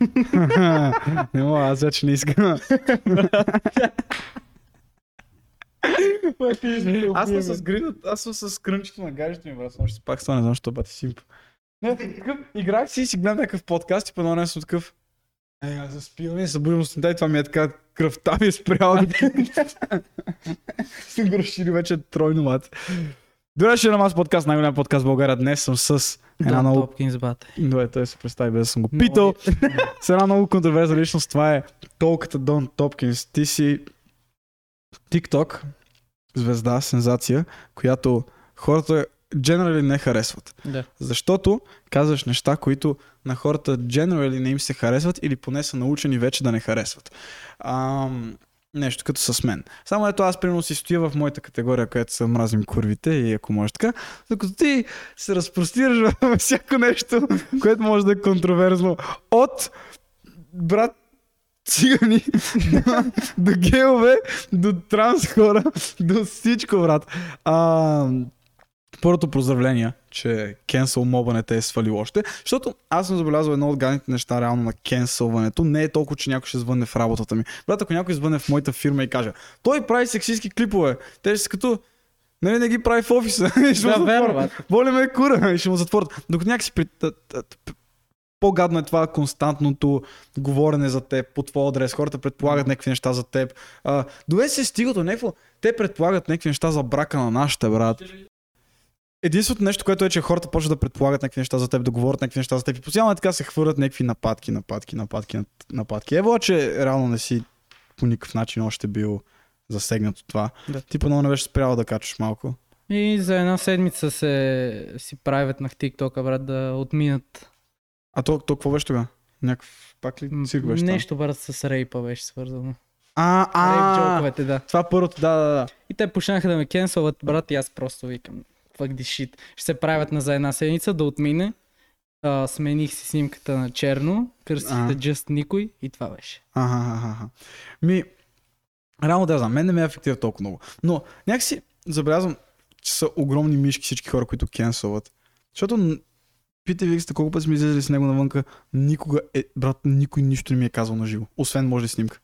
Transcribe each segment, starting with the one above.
не мога, аз вече не искам. аз съм с гринът, аз съм с крънчето на гаджето ми, брат. Още пак това не знам, що бати симп. Не, такъв, играх си и си гледам някакъв подкаст и по едно време съм такъв. Е, аз заспивам и събудим сутринта и това ми е така, кръвта ми е спряла. съм го разширил вече тройно мат. Добре, ще на Мас подкаст, най-голям подкаст в България. Днес съм с една Дон много... Топкинс, бате. Добре, той се представи без да съм го питал. С една много контроверзна личност, това е толката Дон Топкинс. Ти си TikTok, звезда, сензация, която хората generally не харесват. Да. Защото казваш неща, които на хората generally не им се харесват или поне са научени вече да не харесват. Ам, нещо като с мен. Само ето аз примерно си стоя в моята категория, където са мразим курвите и ако може така, докато ти се разпростираш във всяко нещо, което може да е контроверзно от брат цигани до геове, до транс хора, до всичко, брат. А, първото поздравление, че кенсъл моба не те е свалил още, защото аз съм забелязал едно от гадните неща реално на кенсълването. Не е толкова, че някой ще звънне в работата ми. Брат, ако някой звънне в моята фирма и каже, той прави сексистски клипове, те ще са като Нали не ги прави в офиса. Ще му затворят. Боли ме е кура и ще му затворят. Докато някакси при... по-гадно е това константното говорене за теб по твой адрес. Хората предполагат някакви неща за теб. А, дове се стига до някакво... Те предполагат някакви неща за брака на нашите, брат. Единственото нещо, което е, че хората почват да предполагат някакви неща за теб, да говорят някакви неща за теб. И постоянно така се хвърлят някакви нападки, нападки, нападки, нападки. Ево, че реално не си по никакъв начин още бил засегнат от това. Да. Ти по не беше спрял да качваш малко. И за една седмица се си правят на TikTok, брат, да отминат. А то, то какво беше тогава? Някакъв пак ли цирк беше? Нещо, брат, с рейпа беше свързано. А, Рейп а, джоковете, да. това първото, да, да, да. И те почнаха да ме кенсълват, брат, и аз просто викам, fuck this shit. Ще се правят на за една седмица да отмине. А, смених си снимката на черно, кръстих Ага. се Just никой и това беше. Ага, ага, ага. Ми, реално да знам, мен не ме афектира толкова много. Но някакси забелязвам, че са огромни мишки всички хора, които кенсълват. Защото Питай Викста, колко пъти сме излезли с него навънка, никога, е, брат, никой нищо не ми е казал на живо. Освен може ли снимка.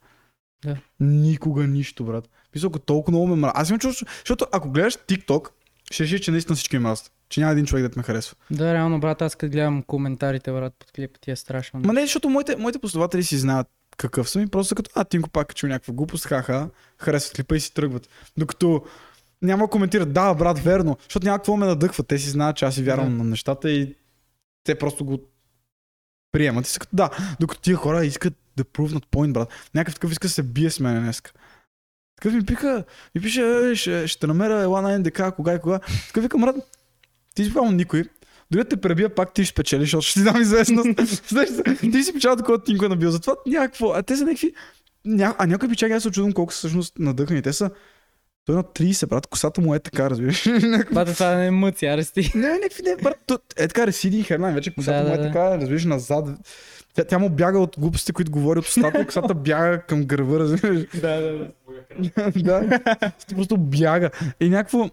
Да. Никога нищо, брат. Ако толкова много ме мразят. Аз имам чувство, защото ако гледаш TikTok, ще решиш, че наистина всички ме мразят. Че няма един човек да ме харесва. Да, реално, брат, аз като гледам коментарите, брат, под клипа ти е страшно. Ма не, защото моите, моите последователи си знаят какъв съм и просто като, а, Тинко пак качил някаква глупост, ха-ха, харесват клипа и си тръгват. Докато няма коментират, да, брат, верно, защото няма какво ме надъхва. Те си знаят, че аз си вярвам Да. на нещата и те просто го приемат и са като, да, докато тия хора искат да прувнат point, брат. Някакъв такъв иска да се бие с мен днес. Такъв ми пика, ми пише, «Е, ще, ще те намеря, ела на НДК, кога и кога. Такъв викам, брат, ти си правил никой. Дори да те пребия, пак ти ще спечелиш, защото ще ти дам известност. Ти си печал такова Тинко е набил. Затова някакво. А те са някакви. Ня... А някои печаги, аз се очудвам колко са всъщност надъхани. Те са. Той е на 30, брат, косата му е така, разбираш. Бата, това не е мъци, арести. не, някакви не, брат, то, е така ресиди и херна, вече косата Да, му е да, така, разбираш, назад. Тя, тя му бяга от глупостите, които говори от устата, косата бяга към гърба, разбираш. да, да, да. да, ти просто бяга. И някакво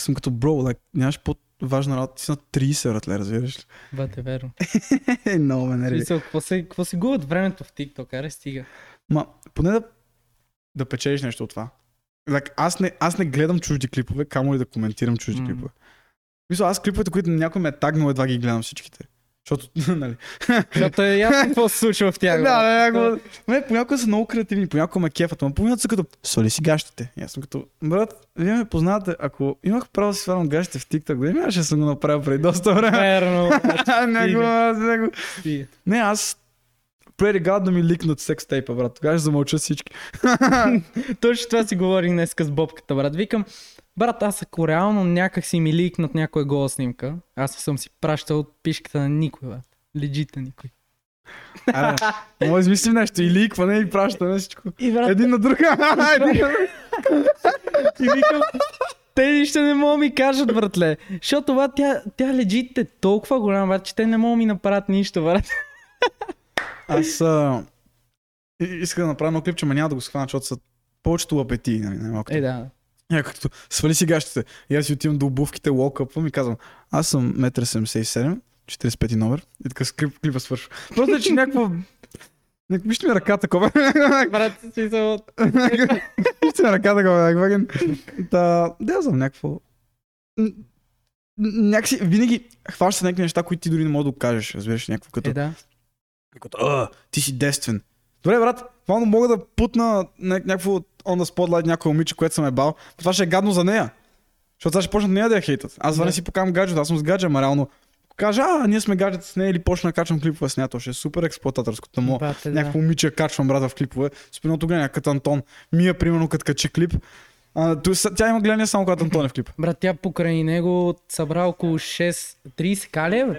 съм като бро, like, нямаш по-важна работа, ти си на 30 ратле, разбираш ли? Бате, верно. Е, много ме нерви. Какво се, какво се губят времето в TikTok, аре стига. Ма, поне да, да печелиш нещо от това. Like, аз, не, аз не гледам чужди клипове, камо ли да коментирам чужди Мгм. клипове. Мисля, аз клиповете, които някой ме е тагнал, едва ги гледам всичките. Защото, нали? Защото е ясно какво се случва в тях. да, да, някакво... Не, понякога са много креативни, понякога ме кефат, но понякога са като, соли си гащите. И аз съм като, брат, вие ме познавате, ако имах право да си свалям гащите в TikTok, да нямаше да съм го направил преди доста време. Верно. Него, него. Не, аз преди гад да ми ликнат секс тейпа, брат. Тогава ще замълчат всички. Точно това си говорих днес с Бобката, брат. Викам, брат, аз ако реално някак си ми ликнат някоя гола снимка, аз не съм си пращал пишката на никой, брат. Легита никой. Аре, може да измислим нещо. И ликване, и пращане, всичко. И брат, Един на друг. И викам, те нищо не могат да ми кажат, братле. Защото това тя, тя легит е толкова голяма, брат, че те не могат да ми направят нищо, брат. Аз а, исках да направя едно клипче, но няма да го схвана, защото са повечето лапети, нали, най-малкото. Е, да. Някакто, свали си гащите. И аз си отивам до обувките, локъпвам и казвам, аз съм 1,77 м, 45 номер. И така скрип, клипа свършва. Просто е, че някакво... Някакво, вижте ми ръката, такова. Брат, си са... Вижте ми ръката, такова. някакво. Та, да, знам, някакво... Някакси, винаги хваща някакви неща, които ти дори не можеш да окажеш, разбираш, някакво като... Е, да. Като, а, ти си действен. Добре, брат, това мога да путна ня- някакво on the spotlight някой момиче, което съм е бал. Това ще е гадно за нея. Защото сега ще почнат нея да я хейтат. Аз това не си покавам гаджет, аз съм с гаджет, ама реално. Кажа, а, ние сме гаджет с нея или почна да качвам клипове с нея, то ще е супер експлуататорско. Тамо, Бате, да. някакво момиче качвам, брат, в клипове. Спиното гледа, като Антон. Мия, примерно, като качи клип. А, ту- тя има гледане само когато Антон е в клип. Брат, тя покрай него събра около 6... 30 кали, бе? М-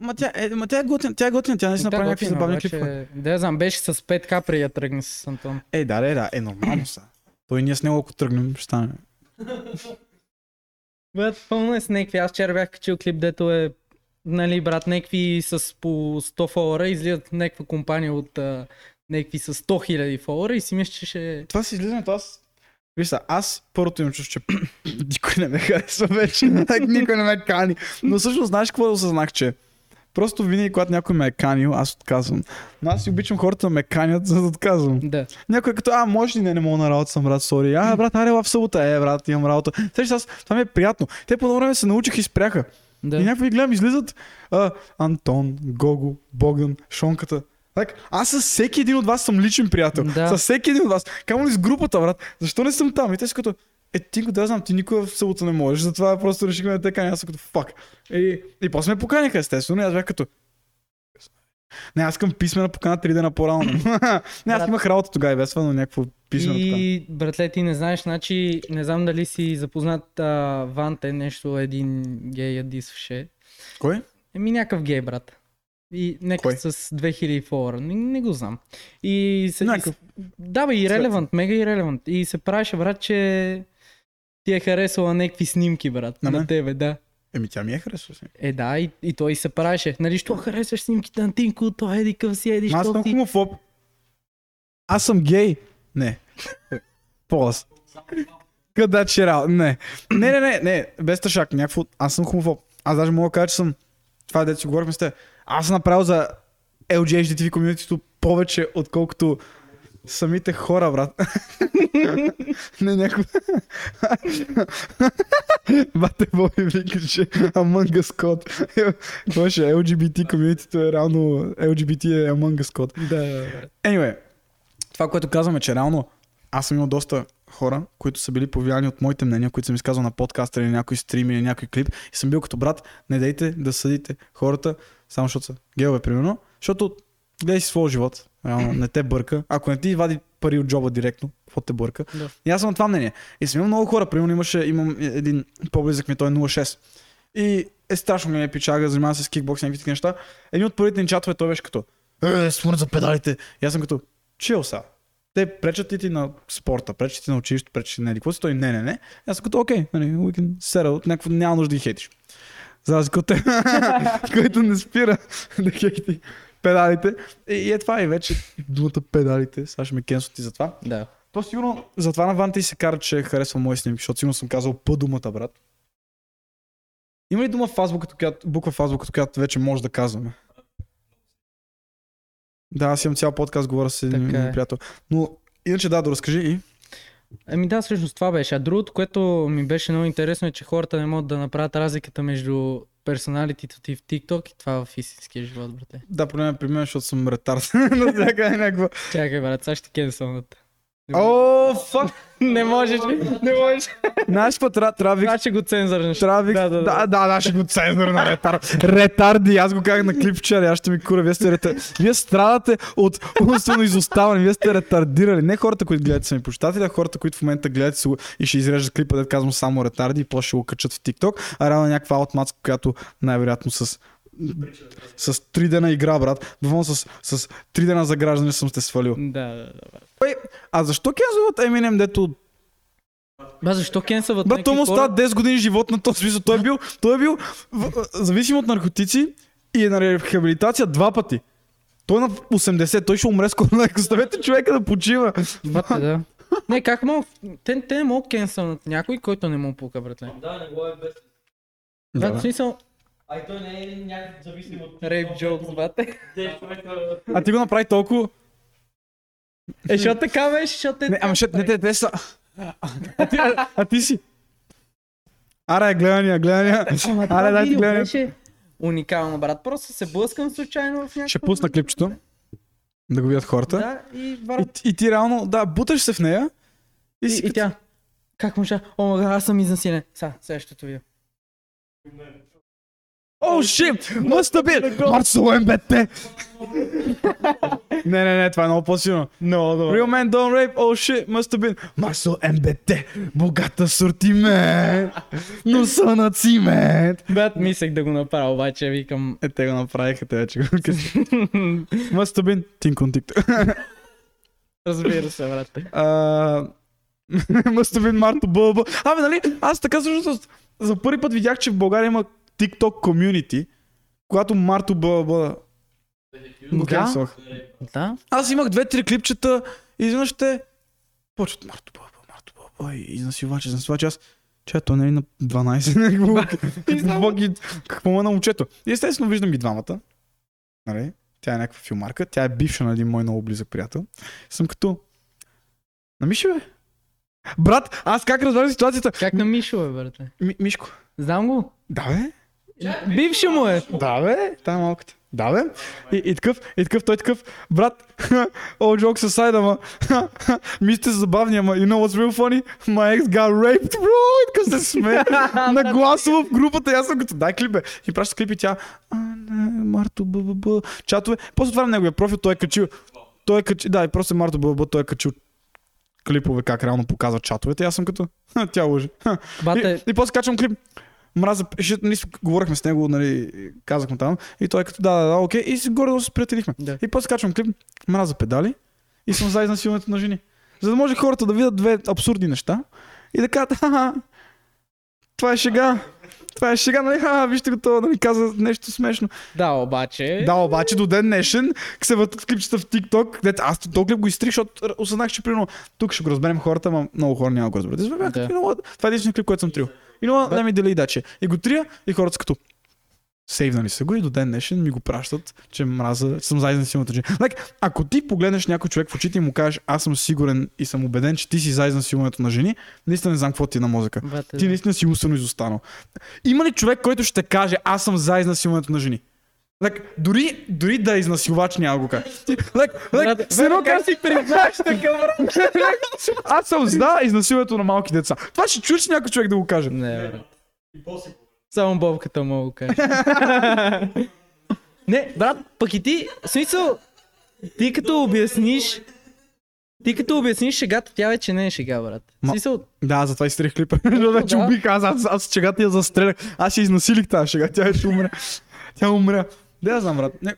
Ма тя, е, ма тя е готина, тя е готина, тя не си Да, направи някакви забавни обаче, клипове. Да, я знам, беше с 5к преди да тръгне с Антон. Е, да, да, да, е нормално са. Той ние с него, ако тръгнем, ще стане. Брат, пълно е с някакви. Аз вчера бях качил клип, дето е нали, брат, някакви с по 100 фолуара, излизат някаква компания от някакви с 100 000 фолуара и си мисля, че ще... Това си излизането аз. Виж са, аз първото им чувство, че никой не ме харесва вече. Никой не ме кани. Но всъщност знаеш какво осъзнах, че просто винаги, когато някой ме е канил, аз отказвам. Но аз си обичам хората да ме канят, за да отказвам. Да. Някой е като, а, може ли не, не мога на работа съм, брат, сори. А, брат, аре, в събота, е, брат, имам работа. Сещаш, аз, това ми е приятно. Те по едно време се научих и спряха. Да. И някакви гледам, излизат а, Антон, Гого, Богдан, Шонката. Так, аз с всеки един от вас съм личен приятел. Да. С всеки един от вас. Камо ли с групата, брат? Защо не съм там? И те са като, е, ти го да знам, ти никога в събота не можеш, затова просто решихме да те каня. Аз съм като, фак. И, и после ме поканиха, естествено, и аз бях като, не, аз искам писмена покана три дена по-рано. не, аз имах работа тогава и весва, но някакво писмена покана. И, братле, ти не знаеш, значи, не знам дали си запознат а, Ванте, нещо един гей я. Кой? Еми някакъв гей, брат. И нека Кой? с 2000 фолуара. Не, не го знам. И се, Някакъв. и, да, бе, и релевант, мега и релевант. И се правеше, брат, че ти е харесала някакви снимки, брат. На На, тебе, да. Еми, тя ми е харесва. си. Е, да, и, и той се правеше. Нали, що харесваш снимките на Тинко, той еди къв си, еди, Аз съм си. хомофоб. Аз съм гей. Не. Полас. Къде че рал? Не. Не, не, не, не. Без тъшак. Някакво. Аз съм хомофоб. Аз даже мога да кажа, че съм. Това е дето си говорихме с те. Аз съм направил за LGHDTV комьюнитито повече, отколкото самите хора, брат. не, някакво. Бате Боби викаше Among Us Code. Това ще LGBT комьюнитито е реално LGBT е Among Us Code. Да, да, да. Anyway, това, което казваме, че реално аз съм имал доста хора, които са били повлияни от моите мнения, които съм изказал на подкаста или някой стрим или някой клип и съм бил като брат, не дайте да съдите хората, само защото са геове, примерно, защото гледай си своя живот, реално не те бърка. Ако не ти вади пари от джоба директно, какво те бърка? Да. И аз съм на това мнение. И съм имал много хора, примерно имаше, имам един по-близък ми, той е 06. И е страшно ме пичага, занимава се с кикбокс, някакви такива неща. Един от първите ни чатове той беше като, е, смърт за педалите. И аз съм като, чил са. Те пречат ли ти на спорта, пречат ти на училището, пречат ти на еди. Си той? Не, не, не. И аз съм като, окей, нали, we can settle. Някакво няма нужда да ги хейтиш. За разлика от теб, който не спира да хейти педалите. И, и е това и вече думата педалите. Сега ще ме кенсот ти за това. да. То сигурно, затова на Ванти се кара, че харесва мои снимки, защото сигурно съм казал по думата, брат. Има ли дума в азбуката, която, буква в азбуката, която вече може да казваме? Да, аз имам цял подкаст, говоря с един е. приятел. Но иначе да, да разкажи и. Ами да, всъщност това беше. А другото, което ми беше много интересно е, че хората не могат да направят разликата между персоналитито ти в TikTok и това в истинския живот, брате. Да, проблема е при мен, защото съм ретард. Навсякъде някаква. Чакай, брат, сега ще кенсълнат. О, фак! Не можеш, не можеш. Знаеш какво трябва? Трябва Сега ще го цензърнеш. Трябва да, Да, да, да. да, ще го цензура на ретар. Ретарди, аз го казах на клип вчера, аз ще ми кура, вие сте ретар... Вие страдате от умствено изоставане, вие сте ретардирали. Не хората, които гледат са ми почитатели, а хората, които в момента гледат си го и ще изрежат клипа, да казвам само ретарди и после ще го качат в TikTok, а реално някаква аутмацка, която най-вероятно с с три дена игра, брат. Буквално с, с три дена за граждане съм те свалил. Да, да, да. А защо кензуват Eminem, дето Ба, защо кенсълват Брат, той му хора? 10 години живот на този смисъл. Той е бил, той е бил в- зависим от наркотици и е на рехабилитация два пъти. Той е на 80, той ще умре скоро. Оставете човека да почива. Бате, да. Не, как мога? Те, те не могат кенсълнат някой, който не му пука, братле. Да, не го е без. Да, Да, в смисъл, Ай той не е някакъв зависим от... Рейп джокс, бате. 10 човека... А ти го направи толкова... Е, защото така беше, защото е... Не, ама ще, не, те, те са... А ти, а, а ти си... Аре, гледания, гледания. Това Аре, дай ти гледания. беше уникално, брат. Просто се блъскам случайно в някаква... Ще пусна клипчето. Да го видят хората. Да, и. И, и ти реално, да, буташ се в нея. И, И, си и тя... Как можа? О, аз съм изнасилен. Са, следващото видео. О! Must have been! Марсо МБТ! Не, не, не, това е много по-силно. No, Real man don't rape, oh shit, must have been. Марсо МБТ! Богат асортимент! Но са на цимент! Брат, мислех да го направя, обаче викам... Е, те го направиха, те че го. Must have been. Тинк on TikTok. Разбира се, брат. Must have been Марто Бълба. Абе, нали, аз така всъщност за първи път видях, че в България има TikTok комюнити, когато Марто Бълба го Да. Да? Аз имах две-три клипчета и изведнъж те почват Марто Бълба, Марто Бълба и изнасилвач, изнасилвач. Аз че той не е на 12. какво, ги, какво му е на момчето? И естествено виждам ги двамата. Нали? Тя е някаква филмарка. Тя е бивша на един мой много близък приятел. Съм като... На Мишо, бе? Брат, аз как разбрах ситуацията? Как на Мишо, бе, брат? Ми, Мишко. Знам го. Да, бе. Бивши му е. Да, бе. Та е малката. Да, бе. И, и такъв, и такъв, той такъв, брат, all jokes aside, ама, ми сте забавни, ама, you know what's real funny? My ex got raped, bro! И така се сме на гласово в групата, и аз съм като, дай клип, бе. И праща клип и тя, а, не, Марто, ббб, чатове. После отварям неговия профил, той е качил, той е качил, да, и просто Марто, ббб, той е качил клипове, как реално показва чатовете. И аз съм като, «Ха, тя Бате, и, и после качвам клип. Мраза, ще, нали, с- говорихме с него, нали, казахме там. И той е като, да, да, да, окей. И си горе да се приятелихме. Да. И после качвам клип, мраза педали. И съм за изнасилването на жени. За да може хората да видят две абсурдни неща. И да кажат, ха това е шега. Това е шега, нали? Ха, вижте го това, нали, каза нещо смешно. да, обаче... Да, обаче до ден днешен се въртат клипчета в TikTok. Дет, аз този клип го изтрих, защото осъзнах, че примерно тук ще го разберем хората, но много хора няма да го разберат. Да. Това е единственият клип, който съм трил. И know what, let me delete that shit. И го трия и хората са като сейвнали са го и до ден днешен ми го пращат, че мраза, че съм за изнасилването жени. Like, ако ти погледнеш някой човек в очите и му кажеш, аз съм сигурен и съм убеден, че ти си за изнасилването на жени, наистина не знам какво ти е на мозъка. Бате, Ти наистина си умствено изостанал. Има ли човек, който ще каже, аз съм за изнасилването на жени? Like, дори, дори да е изнасилвач, няма да го каже. Ти- Like, like, все едно как си признаеш така, брат? Аз съм за изнасилването на малки деца. Това ще чуеш някой човек да го каже. Не, брат. И после... Само бобката мога го каже. не, брат, пък и ти, в смисъл, ти като обясниш, ти като обясниш шегата, тя вече не е шега, брат. Ма- смисъл, Да, затова изтрих клипа. Защото вече Да. убих аз, аз, аз чега ти я застрелях. Аз я изнасилих тази шега. Тя вече умря. Тя умря. Да, я знам, брат. Не.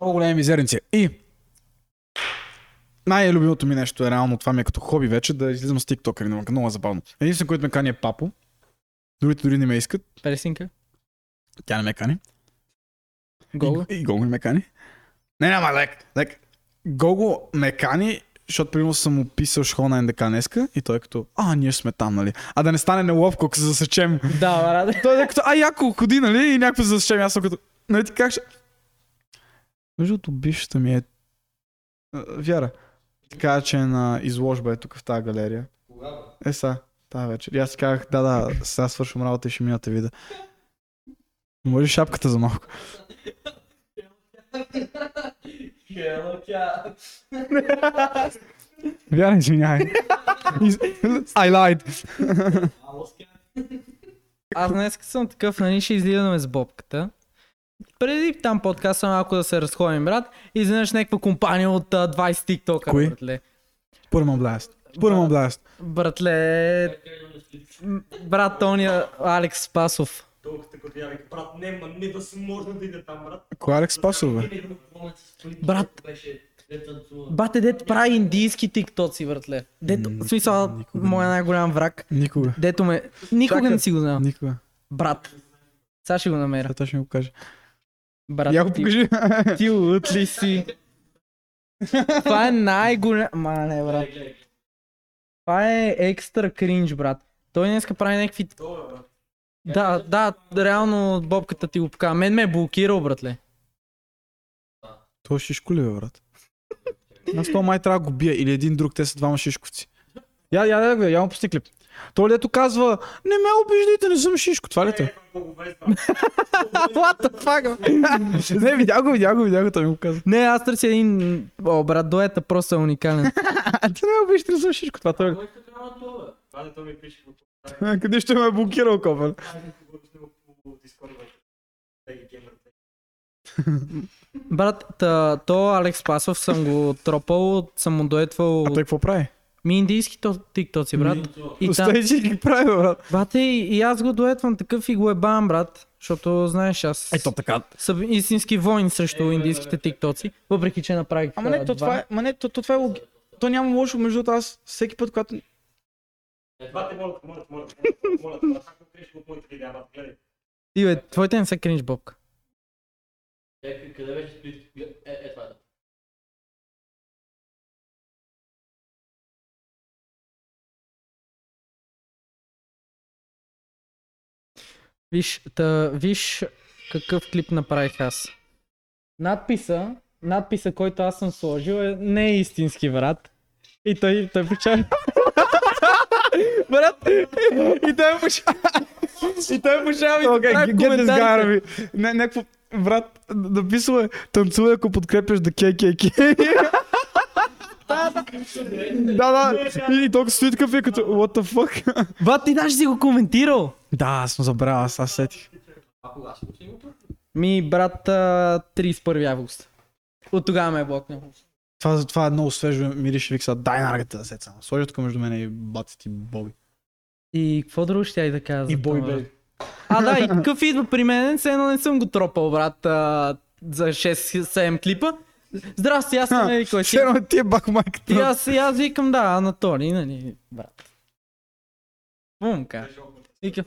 Много големи мизерници. И най-любимото ми нещо е реално, това ми е като хоби вече, да излизам с TikTok. Много, много е забавно. Единствено, който ме кани е папо. Другите дори не ме искат. пресинка, Тя не ме кани. гол. И, и Гого не ме кани. Не, ама, лек, лек. Гого ме кани, защото примерно съм му писал шхо на НДК днеска и той е като, а, ние сме там, нали? А да не стане неловко, ако се засечем. Да, брат. той е като, а, яко, ходи, нали? И някакво се засечем. Аз съм като, нали ти как ще... Между другото, бившата ми е... Вяра. Така че е на изложба е тук в тази галерия. Кога, Е, са, тази вечер. И аз казах, да, да, сега свършвам работа и ще мина те вида. Може шапката за малко? Хела, тя... Вяра, извинявай. Из- I lied. Аз днес съм такъв, нали, ще излизаме с бобката. Преди там подкаста малко да се разходим, брат, изведнъж някаква компания от а, 20 тиктока, Кои? братле. On blast. On blast. Братле, брат Тония Алекс Спасов. Толкова като я вика, брат, не, ма, не може да иде там, брат. Кой е Алекс Спасов, бе? Брат. Бате, дет прави индийски тиктоци, братле. Дето, в смисъл, моя най-голям враг. Никога. Дето ме... Никога Чакай. не си го знал. Никога. Брат. Сега ще го намеря. Сега ще ми го каже. Брат, Я го ти- покажи. Ти лут ли си? Това е най-голям... Ма не, брат. Това е екстра кринж, брат. Той днеска прави някакви... Това е, брат. Да, да, реално бобката ти го покава. Мен ме е блокирал, братле. То шишко ли бе, брат? Аз то май трябва да го бия или един друг, те са двама шишковци. Я, я, я, я, я му пусни клип. Той дето казва, не ме обиждайте, не съм шишко. Това ли те? What the fuck? не, видя го, видя го, видя го, той ми го казва. Не, аз търся един... О, брат, дуета просто е уникален. Ти не ме обиждайте, не съм шишко. Това той. Това дето ми пише Къде ще ме е блокирал, копен? бе. геймер. Брат, та, то Алекс Пасов съм го тропал, съм му дуетвал А той какво прави? ми индийски то, тиктоци, брат. И Остай, че ги прави, брат. бате, и, и аз го дуетвам такъв и го е бам, брат. Защото, знаеш, аз Ето така. съм истински войн срещу индийските тиктоци, въпреки че направих Ама не, а, то това е, ма не, то, то това е логи... То няма лошо, между другото, аз всеки път, когато... Едва те молят, молят, молят, молят, молят, ако криш от моите видеа, брат, гледай. И бе, твоите не са кринж. Е, къде беше сплит? Е, е, това е. Виж, та, виж какъв клип направих аз. Надписа, надписа, който аз съм сложил е не е истински, брат. И той, той почава... брат, и той почава... и той почава и Okay, get this guy. Не, някакво... Брат, написал е, танцувай ако подкрепяш да KKK. да, да. И, и толкова стои такъв е като, what the fuck? Брат, ти даже си го коментирал. да, аз съм забравял, аз, аз сетих. А кога ще го си го Ми, брат, а, 31 август. От тогава ме е блокнал. Това, това е много свежо, мирише, вика, сега, дай наргата да сеца. Сложи тук между мен и баци ти Боби. И какво друго ще я и да кажа? И брат? А, да, и какъв идва при мен, все едно не съм го тропал, брат, а, за 6-7 клипа. Здрасти, аз съм еди кой си. Все едно ти е бах майката. И аз, и аз викам, да, Анатолий, нали, брат. Мумка. Викам,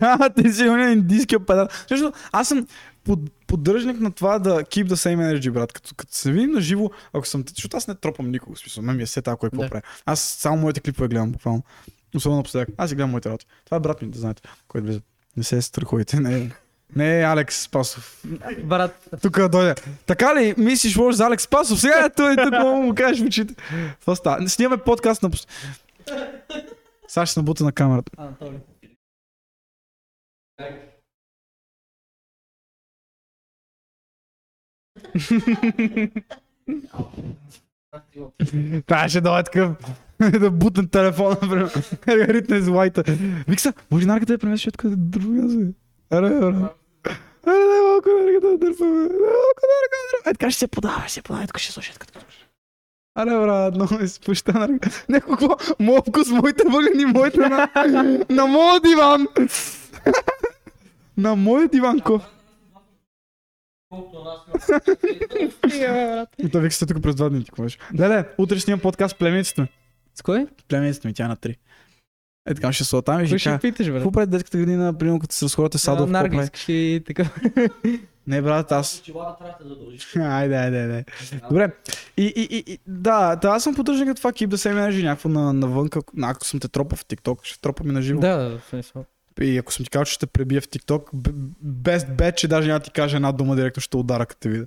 а, ти си оня индийския педал. Също, аз съм под, поддръжник на това да keep the same energy, брат. Като, като се видим на живо, ако съм... Защото аз не тропам никого, в смисъл. Мен ми е сета, кой какво Да. прави. Аз само моите клипове гледам, буквално. Особено напоследък. Аз си гледам моите работи. Това е брат ми, да знаете, който влиза. Не се страхуйте, не. Не Алекс Спасов. брат, Тук дойде. Така ли мислиш лош за Алекс Спасов? Сега е той тук мога му кажеш в очите. Това става. Снимаме подкаст на... Сега ще се набута на камерата. Анатолий. Трябваше да е такъв да бутне телефона, например. Ритне с лайта. Викса, може нарката да преместиш тук да друго място. Аре, аре. Аре, дай малко нарката да дърпаме. Дай малко нарката да дърпаме. Е, така ще се подава, ще се подава. Е, тук ще слушай, като слушай. Аре, брат, много ми се пуща нарката. Някакво, моят вкус, моите въглени, моите на, на моят диван. на моят диван, ко. Колкото на нас И той викса тук през два дни, ти беше. Леле, утре ще имам подкаст с племеницата ми. С кой? Племеницата ми, тя е на три. Е, така ще се оттам и ще ще питаш, брат? Какво прави детската градина, примерно като се разходите садов? какво Наргис, прави? искаш ли така? Не, брат, аз. да. Айде, айде, айде. Добре. И, и, и, и да, да, аз съм поддържан като това keep the same energy, някакво на, навънка. На, ако съм те тропал в TikTok, ще тропам и на живо. Да, да, в смисъл. И ако съм ти казал, че ще пребия в TikTok, без бет, че даже няма да ти кажа една дума, директно ще удара, като те видя.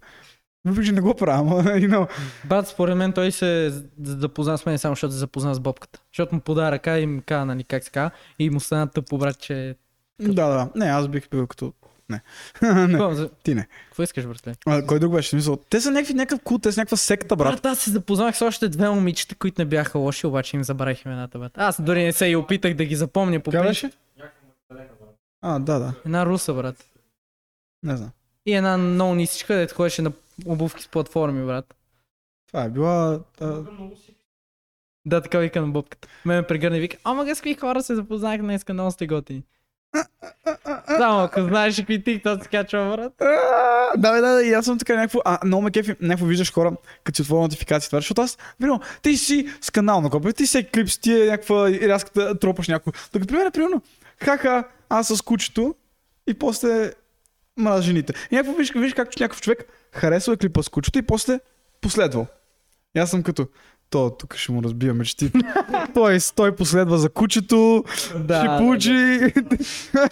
Въпреки, че не го правя, you know. Брат, според мен той се запозна с мен само защото се запозна с бобката. Защото му пода ръка и ми каза, нали, как се казва. И му стана тъпо, брат, че... Да, да. Не, аз бих бил като... Не. не. За- Ти не. Какво искаш, братле? А, кой друг беше? В Смисъл, те са някакви, някакъв култ, те са някаква секта, брат. Брат, аз се запознах с още две момичета, които не бяха лоши, обаче им забравих имената, брат. Аз дори не се и опитах да ги запомня по беше? А, да, да. Една руса, брат. Не знам. И една много нисичка, дето ходеше на обувки с платформи, брат. Това е била... А, Да, така вика на бобката. Ме ме прегърна и вика, ама с какви хора се запознах днес, много сте готини. Само ако знаеш какви тикток се качва, брат. Да, да, да, и аз съм така някакво, а, много ме кефи, някакво виждаш хора, като си отворя нотификации, това, защото аз, видно, ти си с канал на копия, ти си ти е някаква рязката, тропаш някакво. Докато при мен, примерно, хаха, аз с кучето и после мразя жените. И някакво виж, виж как някакъв човек харесва клипа с кучето и после последвал. И аз съм като, то тук ще му разбия мечти. той, той последва за кучето, Да, ще да, получи,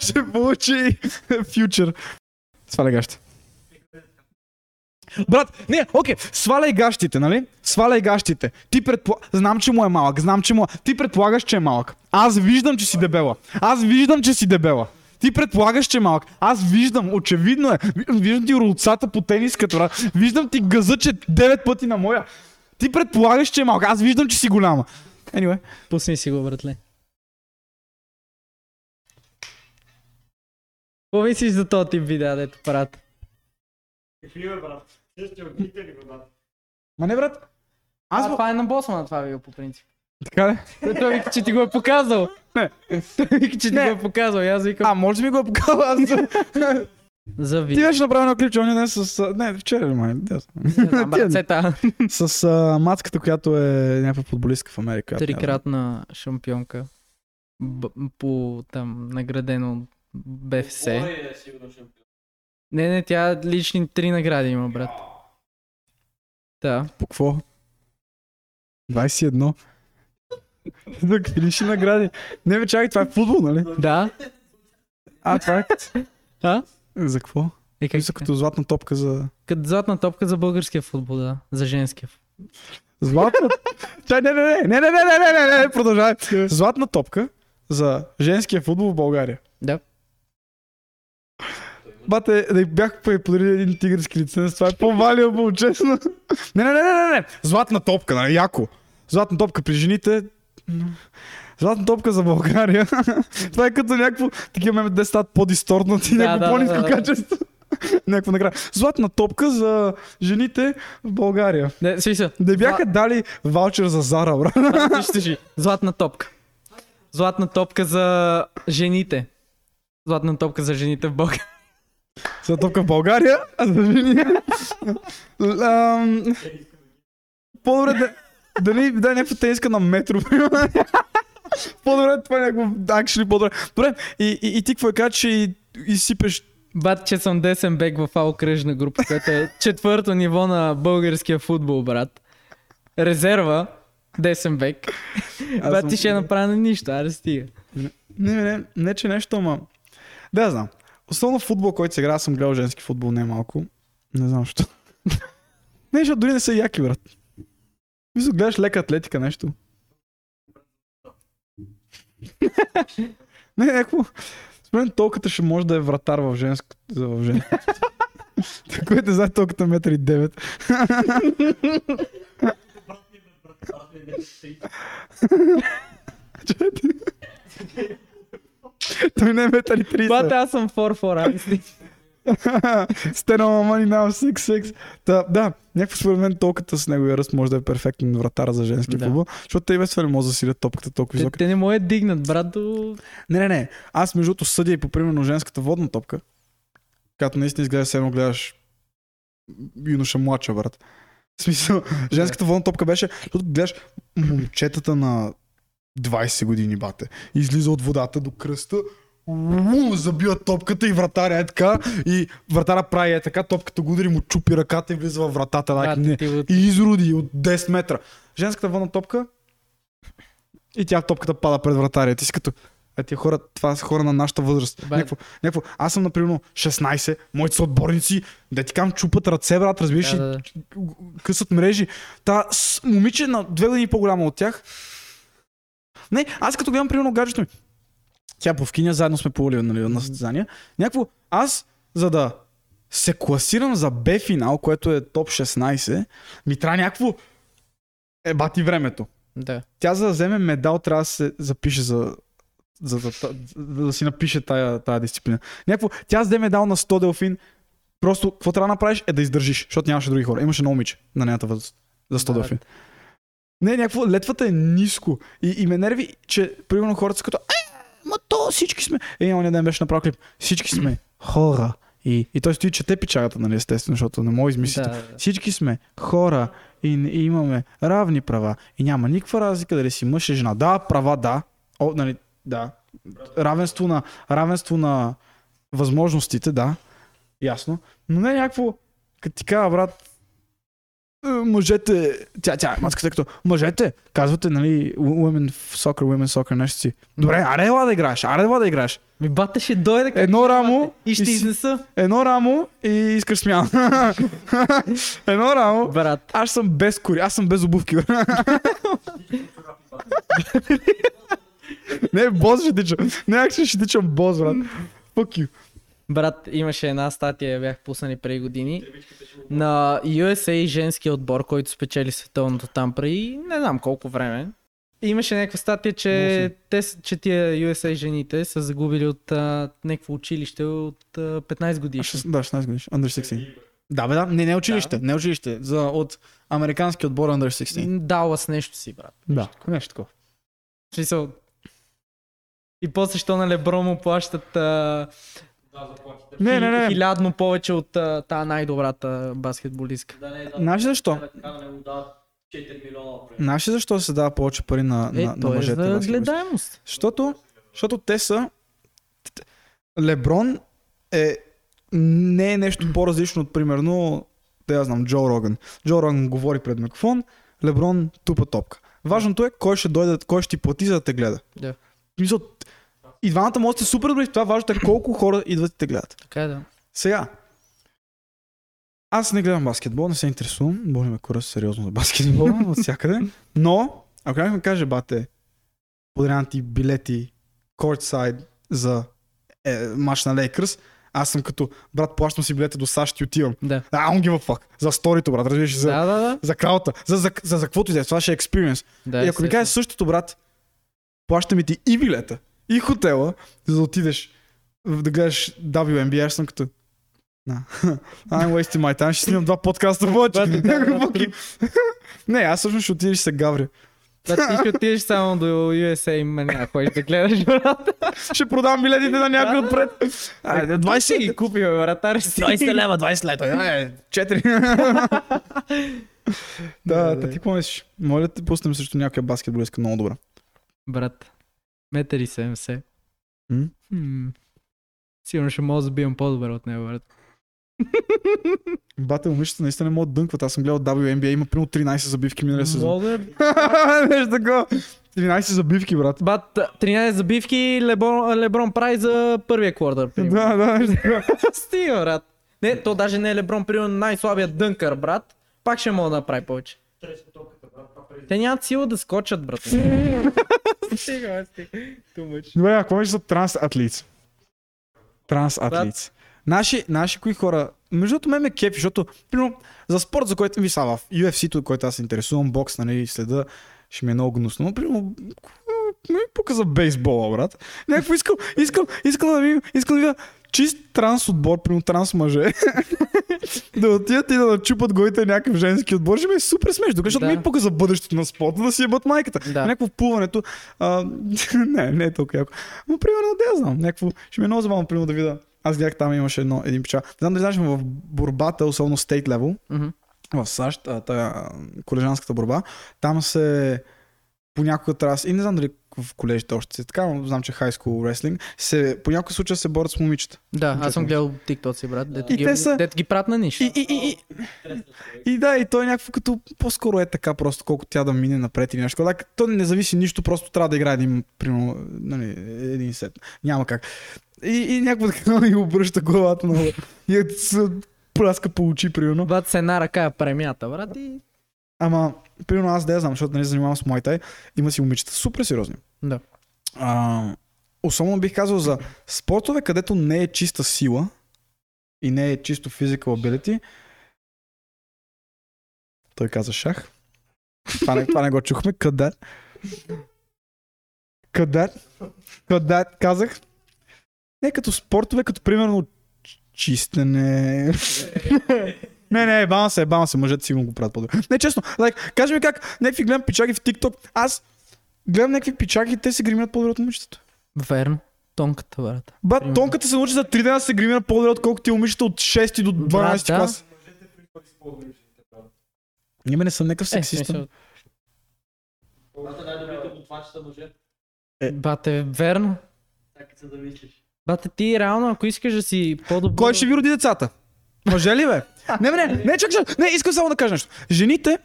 ще получи фьючер. Сваляй гащи. Брат, не, окей, сваляй гащите, нали? Сваляй гащите. Ти предполагаш, знам, че му е малък, знам, че му е... Ти предполагаш, че е малък. Аз виждам, че си дебела. Аз виждам, че си дебела. Ти предполагаш, че е малък. Аз виждам, очевидно е. Виждам ти руцата по тениската, брат. Виждам ти газа, че 9 пъти на моя. Ти предполагаш, че е малък. Аз виждам, че си голяма. Anyway. Пусни си го, братле. Какво мислиш за този тип видеа, дето правят? Какви бе, брат? Същия огните ли, брат? Ма не, брат. Аз А, това е на босмана това видео по принцип. Така ли? Той, вика, че ти го е показал. Не. Той вика, че ти го е показал. И аз викам. А, може ми го е показал аз. За Ти видео. беше направил едно клипче, он днес с... Не, вчера ли май? Брацета. С а, мацката, която е някаква футболистка в Америка. Трикратна шампионка. Б- по там наградено от БФС. Е. Не, не, тя лични три награди има, брат. Да. По какво? 21. За какви награди? Не, бе, чакай, това е футбол, нали? Да. А, това е... А? За какво? Е, как Мисля, като златна топка за... Като златна топка за българския футбол, да. За женския. Златна... Чай, не, не, не, не, не, не, не, не, не, не, продължавай. Златна топка за женския футбол в България. Да. Бате, да бях подарили един тигърски лиценз, това е по-валиабъл, честно. Не, не, не, не, не, не. Златна топка, нали, яко. Златна топка при жените. Златна топка за България. това е като някакво, такива меми, де стават по-дисторнати, Да, някакво да, по-низко да, да. качество. Някаква награда. Златна топка за жените в България. Не, смисъл. Да й бяха дали ваучер за Зара, брат. Златна топка. Златна топка за жените. Златна топка за жените в България. За топка в България, а за жени. По-добре да, да ни дай някаква тениска на метро. по-добре това е някакво actually по-добре. Добре, и, и, и ти какво е кажа, че и, и сипеш Бат, че съм десен бек в АО кръжна група, което е четвърто ниво на българския футбол, брат. Резерва, десен бек. Аз Бат, съм- ти ще направя на нищо, аре стига. Не, не, не, не че нещо, ама... Да, знам. Основно футбол, който се играе, аз съм гледал женски футбол не малко. Не знам защо. не, защото дори не са яки, брат. Мисля, гледаш лека атлетика, нещо. не, някакво... Според мен толкова ще може да е вратар в женско. В женско. Който знае толкова метър и девет. Аз ми не се Той не е метър и 30. Бат, аз съм 4-4, аре стига. Стена мани now 6-6. Да, да, някакво според мен толкова с неговия ръст може да е перфектен вратар за женски Да. футбол, защото те и без това не може да засилят топката толкова Те, висока. те не му я дигнат, брат, до... Не, не, не. Аз между другото съдя и по примерно женската водна топка, която наистина изглежда едно гледаш юноша младша, брат. В смисъл, женската водна топка беше, защото гледаш момчетата на 20 години, бате. Излиза от водата до кръста, уу, забива топката и вратаря е така, и вратаря прави е така, топката го удари, му чупи ръката и влиза във вратата. Брат, не. И изроди от 10 метра. Женската водна топка и тя топката пада пред вратаря. Ти си като, е, тия хора, това са хора на нашата възраст. Някакво, някакво, аз съм, например, 16, моите са отборници, да ти кам чупат ръце, брат, разбираш, Да, да, да. късат мрежи. Та с момиче на две години по-голямо от тях. Не, аз като гледам, примерно, гаджето ми. Тя по вкиня, заедно сме плували нали, на състезания. Някакво, аз, за да се класирам за Б финал, което е топ 16, ми трябва някакво е бати времето. Да. Тя за да вземе медал трябва да се запише за, за, за, за, за да си напише тая, тая дисциплина. Някакво, тя за да медал на 100 делфин, просто какво трябва да направиш е да издържиш, защото нямаше други хора. Имаше едно момиче на нейната възраст за 100 Да. делфин. Не, някакво, летвата е ниско. И, и ме нерви, че примерно хората са като, ма то всички сме. Е, оня ден беше направил клип. Всички сме хора. И, и той стои, чете печагата, нали, естествено, защото не може да измислите. Да, да. Всички сме хора и, и имаме равни права. И няма никаква разлика дали си мъж и жена. Да, права, да. О, нали, да. Равенство на, равенство на възможностите, да. Ясно. Но не някакво, като ти кажа, брат, е, мъжете, тя, тя, маската като, мъжете, казвате, нали, women soccer, women soccer, нещо си. Добре, аре ела да играеш, аре ела да играеш. Ми бата ще дойде Едно рамо и ще и изнеса. Едно рамо и искаш смяна. Едно рамо. Брат. Аз съм без кори, аз съм без обувки. Не, боз ще тичам. Не, аз ще тичам боз, брат. Fuck you. Брат, имаше една статия, бях пуснали преди години. На USA женски отбор, който спечели световното там преди не знам колко време. И имаше някаква статия, че, те, с- че тия USA жените са загубили от а, някакво училище от а, 15 годишни. Шест- Да, 16 годиш. Under 16. Да, бе, да. Не, не училище. Не училище. За, от американски отбор Under 16. Далас нещо си, брат. Да, нещо такова. Смисъл. И после, що на Лебро му плащат а, Да. Не, не, не. хилядно повече от тази най-добрата баскетболистка. Да не е да. Знаеш защо? Така да не му дават 4 милиона. примерно. Знаеш ли защо се дава повече пари на, Е, на, на то е мъжете? за гледаемост. Защото, защото те са... Леброн е не е нещо по-различно от примерно, да я знам, Джо Роган. Джо Роган говори пред микрофон, Леброн тупа топка. Важното е кой ще дойде, кой ще ти плати за да те гледа. Смисъл, и двамата може да сте супер добри в това, важното е колко хора идват и те гледат. Така е, да. Сега, аз не гледам баскетбол, не се интересувам. Боли ме кура сериозно за баскетбол от всякъде. Но, ако някой ми каже, бате, подарявам ти билети courtside за е, матч на Лейкърс, аз съм като, брат, плащам си билета до САЩ и отивам. Да. А, он a fuck. За сторито, брат, разбираш, за, Да, да, да. за краута, за, за, за, за каквото и да е. Това ще е experience. да и ако ми кажеш същото, брат, плащаме ти и билета, и хотела, за да отидеш да гледаш WNBA, аз съм като... На. I'm wasting my time, ще снимам два подкаста повече. Не, аз всъщност ще отидеш се гавря. Да, ти ще отидеш само до USA и ме няма ходиш да гледаш, брат. Ще продам билетите на някой отпред. Айде, 20 ги купи, си. 20 лева, 20 лева. Е, 4. да, ти какво мислиш? Моля да те пуснем срещу някоя баскетболистка много добра. Брат, метър и 70. М? М. Сигурно ще мога да забивам по-добре от него, брат. Бате, момичета наистина не могат да дънкват. Аз съм гледал WNBA, има примерно 13 забивки миналия сезон. Мога. Нещо такова. 13 забивки, брат. Бат, 13 забивки Леброн, Леброн прави за първия квартал. Да, да, нещо такова. Стига, брат. Не, то даже не е Леброн, примерно най-слабият дънкър, брат. Пак ще мога да направи повече. Те нямат сила да скочат, брат. Стига, стига. Добре, а какво мислиш за трансатлици? Трансатлици. Наши, наши кои хора, между другото ме ме кефи, защото, примерно, за спорт, за който ви са в UFC-то, който аз се интересувам, бокс, нали, следа, ще ми е много гнусно. Но, примерно, ми пука за бейсбола, брат. Някакво искам, искам, искам да ви, искам да видя чист транс отбор, примерно транс мъже, да отидат и да начупат гоите на някакъв женски отбор, ще ми е супер смешно, защото Да. ми пука за бъдещето на спорта, да си ебат майката. Да. Някакво плуването, а, не, не е толкова яко. Но примерно, да я знам, някакво, ще ми е много забавно, примерно да видя. Аз гледах там имаше едно, един пича. Не знам дали знаеш, в борбата, особено state level, Мгм. в САЩ, тая колежанската борба, там се понякога трябва, да се- и не знам дали в колежите още е така, но знам, че high school wrestling, се, понякога случая се борят с момичета. Да, аз съм гледал TikTok си, брат. Дето И ги, те са- дето ги прат на нищо. И, и, и, и, и да, и той е някакво като по-скоро е така, просто колко тя да мине напред или нещо. Так, то не зависи нищо, просто трябва да играе един, примерно, нали, един сет. Няма как. И, и някакво така и обръща главата на и се праска по очи, примерно. Бат с една ръка е премята, брат. И... Ама, примерно аз да я знам, защото не се занимавам с Thai, има си момичета супер сериозни. Да. А, особено бих казал за спортове, където не е чиста сила и не е чисто physical ability. Той каза шах. Това не, това не го чухме. Къде? Къде? Къде? Казах. Не като спортове, като примерно чистене. Не, не, ебавам се, ебавам се, мъжете сигурно го правят по-добре. Не, честно, like, кажи ми как, някакви гледам пичаги в TikTok, аз гледам някакви пичаги и те се гримират по-добре от момичетата. Верно. Тонката, брат. Ба, Примерно. тонката се научи за 3 дена се гримира по-добре, отколкото ти момичета от 6 до 12 Брат, да. клас. Нима не съм някакъв Е, сексист. Бате най-добрите готвачи мъже. Бате, верно. Така се да мислиш. Бате, ти реално, ако искаш да си по-добър... Кой ще ви роди децата? Мъже ли бе? Не, не, не, не, чакай, не, искам само да кажа нещо. Жените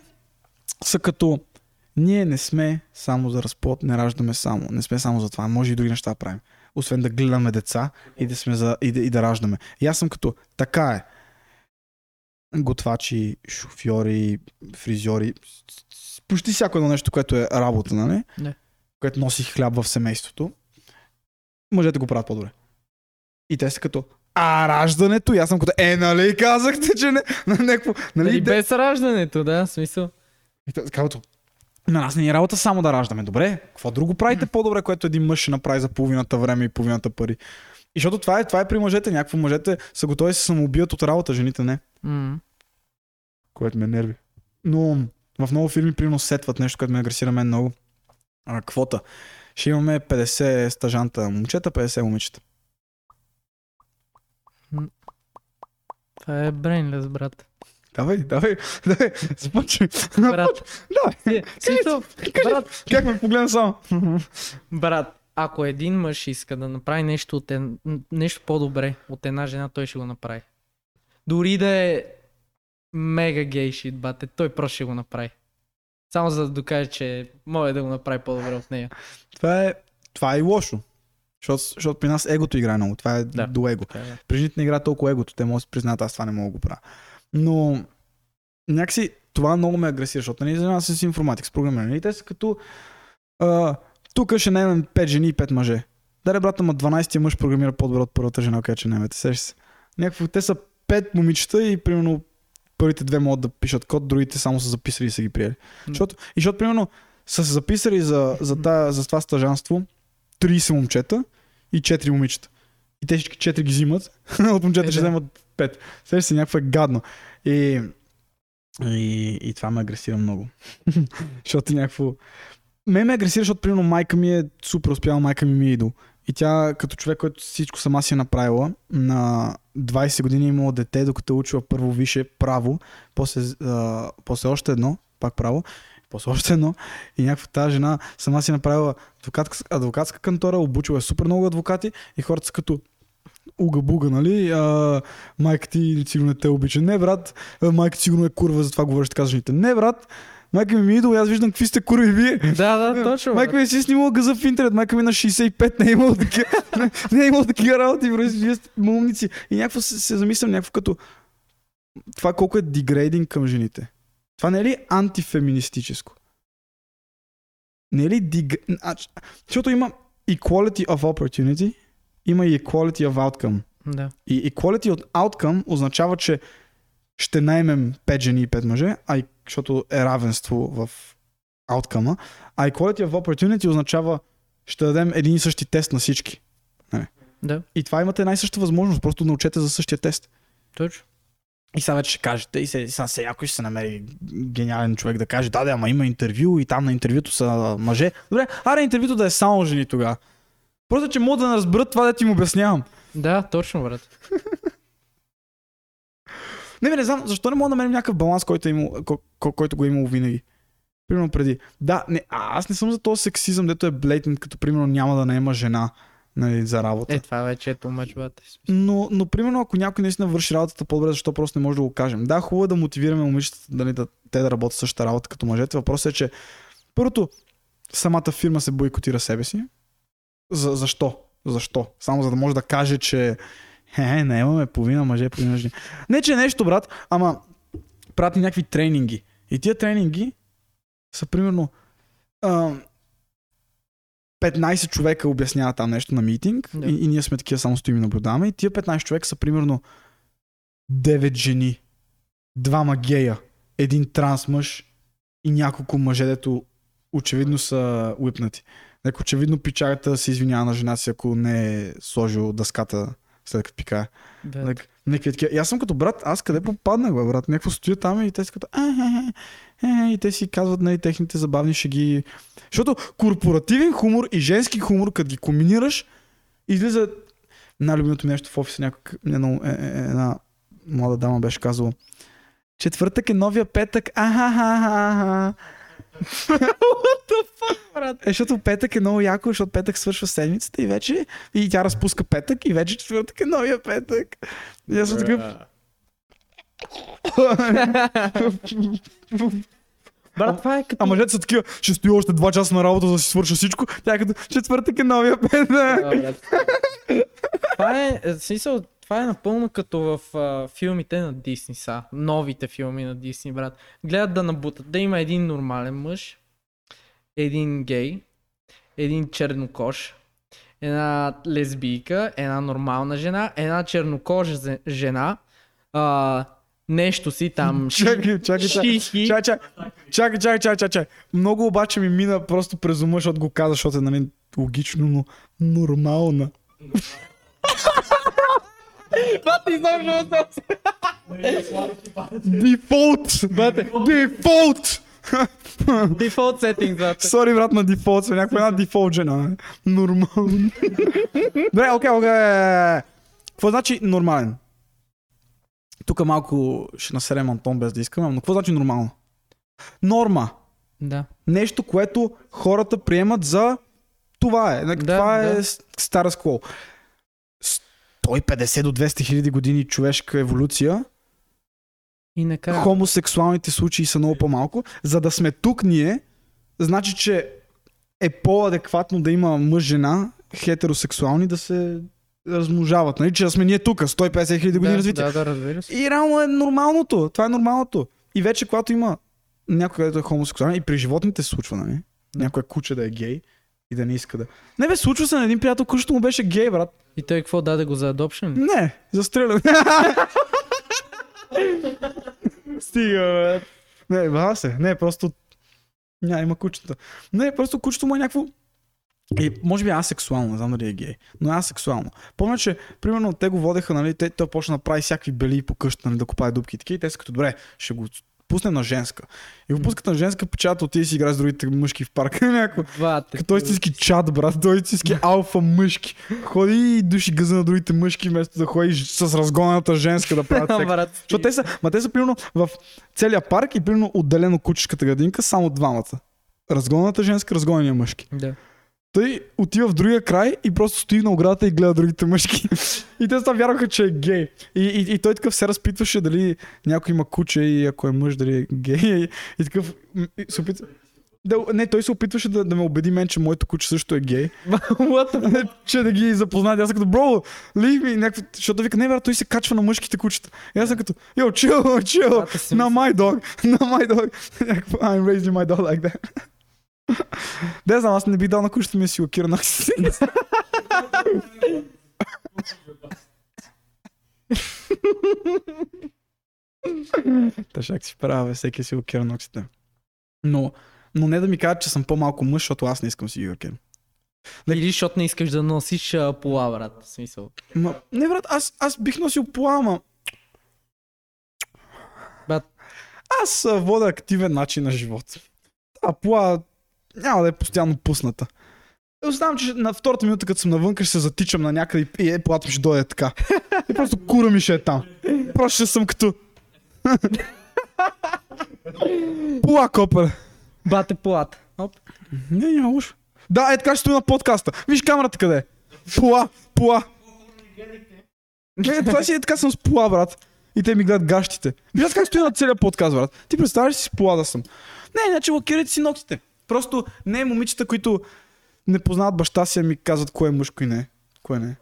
са като ние не сме само за разплод, не раждаме само. Не сме само за това. Може и други неща да правим. Освен да гледаме деца и да, сме за, и да, и да раждаме. И аз съм като, така е. Готвачи, шофьори, фризьори, почти всяко едно нещо, което е работа, нали? Не. Което носи хляб в семейството. Мъжете го правят по-добре. И те са като, а раждането, и аз съм като, е, нали казахте, че не, на някакво, нали, Нали, де- без раждането, да, смисъл. и Казват, на нас не е работа само да раждаме. Добре, какво друго правите по-добре, което един мъж ще направи за половината време и половината пари? И защото това е, това е при мъжете. Някакво мъжете са готови да се самоубият от работа, жените не. М. Което ме нерви. Но в много фирми, примерно, сетват нещо, което ме агресира мен много. А, квота. Ще имаме 50 стажанта момчета, 50 момичета. Това е брейнлес, брат. Давай, давай, давай, започвай. Брат. В смисъл, брат, как ме погледна само? брат, ако един мъж иска да направи нещо, от ен... нещо по-добре от една жена, той ще го направи. Дори да е мега гей шит, бате, той просто ще го направи. Само за да докаже, че може да го направи по-добре от нея. Това е, това е и лошо. Защото, защото при нас егото играе много. Това е Да. до его. Така е, да. При жените не играе толкова егото. Те могат да си признаят, аз това не мога да го правя. Но някакси това много ме агресира, защото нали занимавам се с информатик, с програмиране. И те са като а, тук ще наемем 5 жени и 5 мъже. Да, брата, ма 12-тия мъж програмира по-добре от първата жена, която ще наемете. Сеш се. Някакво, те са 5 момичета и примерно първите две могат да пишат код, другите само са записали и са ги приели. Защото, и защото, примерно, са се записали за, за, тая, за това стажанство 30 момчета и 4 момичета. И те всички 4 ги взимат, от момчета Е, ще да. вземат 5. Сеш се, някакво е гадно. И, и, и това ме агресира много. защото някакво... Ме ме агресира, защото примерно майка ми е супер успяла, майка ми ми е идол. И тя като човек, който всичко сама си е направила, на 20 години е имала дете, докато е учила първо више право, после, а, после още едно, пак право, едно. И някаква тази жена сама си направила адвокатска, адвокатска кантора, обучила е супер много адвокати и хората са като уга-буга, нали? А, майка ти сигурно не те обича. Не, брат, майка ти сигурно е курва, затова говориш така за жените. Не, брат, майка ми ми е идол, аз виждам какви сте курви вие. Да, да, точно. Майка ми си е снимала гъза в интернет, майка ми на 65 не е имала такива, не, не е имала такива работи, бро, вие сте умници. И някакво се, се замислям, някакво като това колко е дегрейдинг към жените. Това не е ли антифеминистическо? Не е ли ч- Защото има equality of opportunity, има и equality of outcome. Да. И equality от outcome означава, че ще наймем 5 жени и 5 мъже, а и, защото е равенство в outcome а equality of opportunity означава ще дадем един и същи тест на всички. Да, И това имате най-съща възможност, просто научете за същия тест. точно. И сега вече ще кажете, и се- сега се някой ще се намери гениален човек да каже, да, да, ама има интервю и там на интервюто са мъже. Добре, аре интервюто да е само жени тогава. Просто, че могат да не разберат това, да ти им обяснявам. Да, точно, брат. Не, бе, не знам, защо не мога да намерим някакъв баланс, който, е имал, ко- ко- който го е имал винаги. Примерно преди. Да, не, а, аз не съм за този сексизъм, дето е блейтен, като примерно няма да наема жена нали, за работа. Е, това вече е тумач, брат. Но, но примерно, ако някой наистина върши работата по-добре, защо просто не може да го кажем? Да, хубаво е да мотивираме момичетата дали, да, те да работят същата работа като мъжете. Въпросът е, че първото, самата фирма се бойкотира себе си. За, защо? Защо? Само за да може да каже, че е, не имаме половина мъже, половина жени. Не, че е нещо, брат, ама правят ни някакви тренинги. И тия тренинги са примерно а, 15 човека обясняват там нещо на митинг Да. и, и ние сме такива, само стоим и наблюдаваме. И тия 15 човека са примерно 9 жени, двама гея, един транс мъж и няколко мъже, дето очевидно са уипнати. Нека очевидно пичагата се извинява на жена си, ако не е сложил дъската след като. Like, някакви такива. И аз съм като брат, аз къде попаднах, бе, брат? Някакво стоя там и те са като... «Е, е, е, е», и те си казват нали, техните забавни шеги. Защото корпоративен хумор и женски хумор, като ги комбинираш, излиза най-любимото нещо в офиса. Някак, една, една млада дама беше казала Четвъртък е новия петък. Ахахахаха. Брат? Е, защото петък е много яко, защото петък свършва седмицата и вече и тя разпуска петък и вече четвъртък е новия петък. И аз съм такъв, Брат, това е като... А мъжете са такива, ще стои още 2 часа на работа, за да си свърша всичко. Тя е като четвъртък е новия брат. това е, е, в смисъл, това е напълно като в а, филмите на Дисни са. Новите филми на Дисни, брат. Гледат да набутат. Да има един нормален мъж, един гей, един чернокож, една лесбийка, една нормална жена, една чернокожа жена, а, нещо си там. Чакай, чакай. Чакай, чакай, чакай, чакай, чакай, чакай. Много обаче ми мина просто през ума, защото го каза, защото е нали, логично, но нормална. Бати, изобщо Дефолт! Бате. Дефолт! Дефолт сеттинг, брат. Сори, брат, на дефолт, сме някаква една дефолт жена. Нормално. Добре, окей, окей. Какво значи нормален? Тук малко ще насерем Антон без да искам, но какво значи нормално? Норма. Да. Нещо, което хората приемат за това е. Да, това е да. с- стара скол. 150 до 200 хиляди години човешка еволюция, И накрая. хомосексуалните случаи са много по-малко. За да сме тук ние, значи, че е по-адекватно да има мъж-жена, хетеросексуални, да се размножават. Нали? Че да сме ние тук, 150 хиляди години да, развитие. да, да, разбира се. И реално е нормалното. Това е нормалното. И вече, когато има някой, където е хомосексуален, и при животните се случва, нали? Някоя куче да е гей и да не иска да. Не бе, случва се на един приятел, кучето му беше гей, брат. И той какво даде го за adoption? Не, застрелян. Стига, бе. Не, бава се. Не, просто... Ня, има кучета. Не, просто кучето му е някакво... И може би е асексуално, не знам дали е гей, но е асексуално. Помня, че примерно те го водеха, нали, те, той почна да прави всякакви бели по къщата, нали, да копае дупки и такива, и те са като добре, ще го пуснем на женска. И го пускат на женска, печата отиде си играе с другите мъжки в парка. Някакво. Като истински чад, брат, той истински алфа мъжки. Ходи и души гъза на другите мъжки, вместо да ходи с разгоната женска да правят брат. Защото те са, ма те са примерно в целия парк и примерно отделено кучешката градинка, само двамата. Разгоната женска, разгонения мъжки. Да. Той отива в другия край и просто стои на оградата и гледа другите мъжки. и те са вярваха, че е гей. И, и, и той такъв се разпитваше дали някой има куче и ако е мъж, дали е гей. И, и такъв и се опитва... Да, не, той се опитваше да, да ме убеди мен, че моето куче също е гей. Че да ги запознае. Аз съм като, бро, leave me, някакво, защото вика, не, брат, той се качва на мъжките кучета. И аз съм като, йо, chill, chill, на my dog, на my dog. I'm raising my dog like that. Да, знам, аз не би дал на кучето ми си лакира на Та шак си правя, всеки си лакира ногтите. Но, но не да ми кажат, че съм по-малко мъж, защото аз не искам си ги лакирам. Или защото не искаш да носиш а, пола, брат. В смисъл. Ма, не, брат, аз, аз бих носил пола, ама Брат, аз а, вода активен начин на живот. А пола няма да е постоянно пусната. Е, Знам, че на втората минута, като съм навънка, ще се затичам на някъде и е, полата ми ще дойде така. И просто кура ми ще е там. Просто ще съм като... Пола, копер. бате полата. Оп. Не, няма лошо. Да, е така ще стои на подкаста. Виж камерата къде е. Пола, пола. Не, това си е така съм с пола, брат. И те ми гледат гащите. Виж аз как стоя на целия подкаст, брат. Ти представяш си с пола да съм? Не, иначе лакирайте си ногтите. Просто не е момичета, които не познават баща си, а ми казват кое е мъжко и не. Кое не.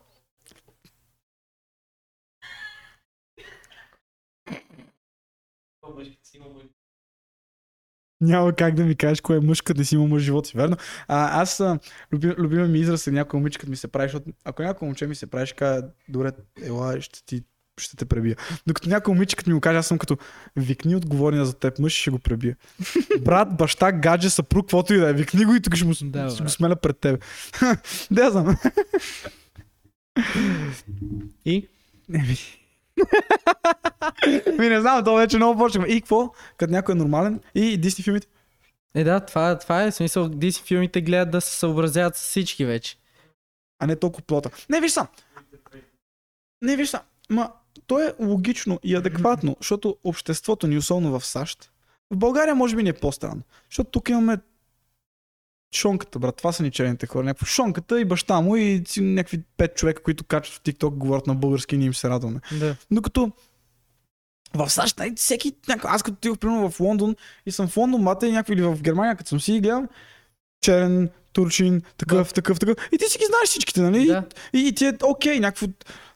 Няма как да ми кажеш кое е мъж, като не си има мъж в живота си, верно? А, аз люби, любима ми израз е някой момиче, като ми се прави, защото ако някой момче ми се прави, ще кажа, добре, ела, ще ти ще те пребия. Докато някой момиче, ми го каже, аз съм като викни отговорния за теб мъж ще го пребия. Брат, баща, гадже, съпруг, каквото и да е. Викни го и тук ще му, Да, ще го смеля пред теб. я знам. И? Не ми. не знам, то вече много почваме. И какво? Като някой е нормален. И Дисни филмите. Е, да, това, това е смисъл. DC филмите гледат да се съобразяват с всички вече. а не толкова плота. Не, виж сам. Не, виж сам. Ма, то е логично и адекватно, защото обществото ни, особено в САЩ, в България може би ни е по-странно. Защото тук имаме Шонката, брат, това са ни черните хора. Някакво Шонката и баща му и някакви пет човека, които качват в TikTok, говорят на български и ние им се радваме. Да. Докато В САЩ, най- всеки, аз като отидох примерно в Лондон и съм в Лондон, мата и някакви или в Германия, като съм си и гледам, черен, турчин, такъв, такъв, такъв. И ти си ги знаеш всичките, нали? Да. И, и ти е окей, някакво...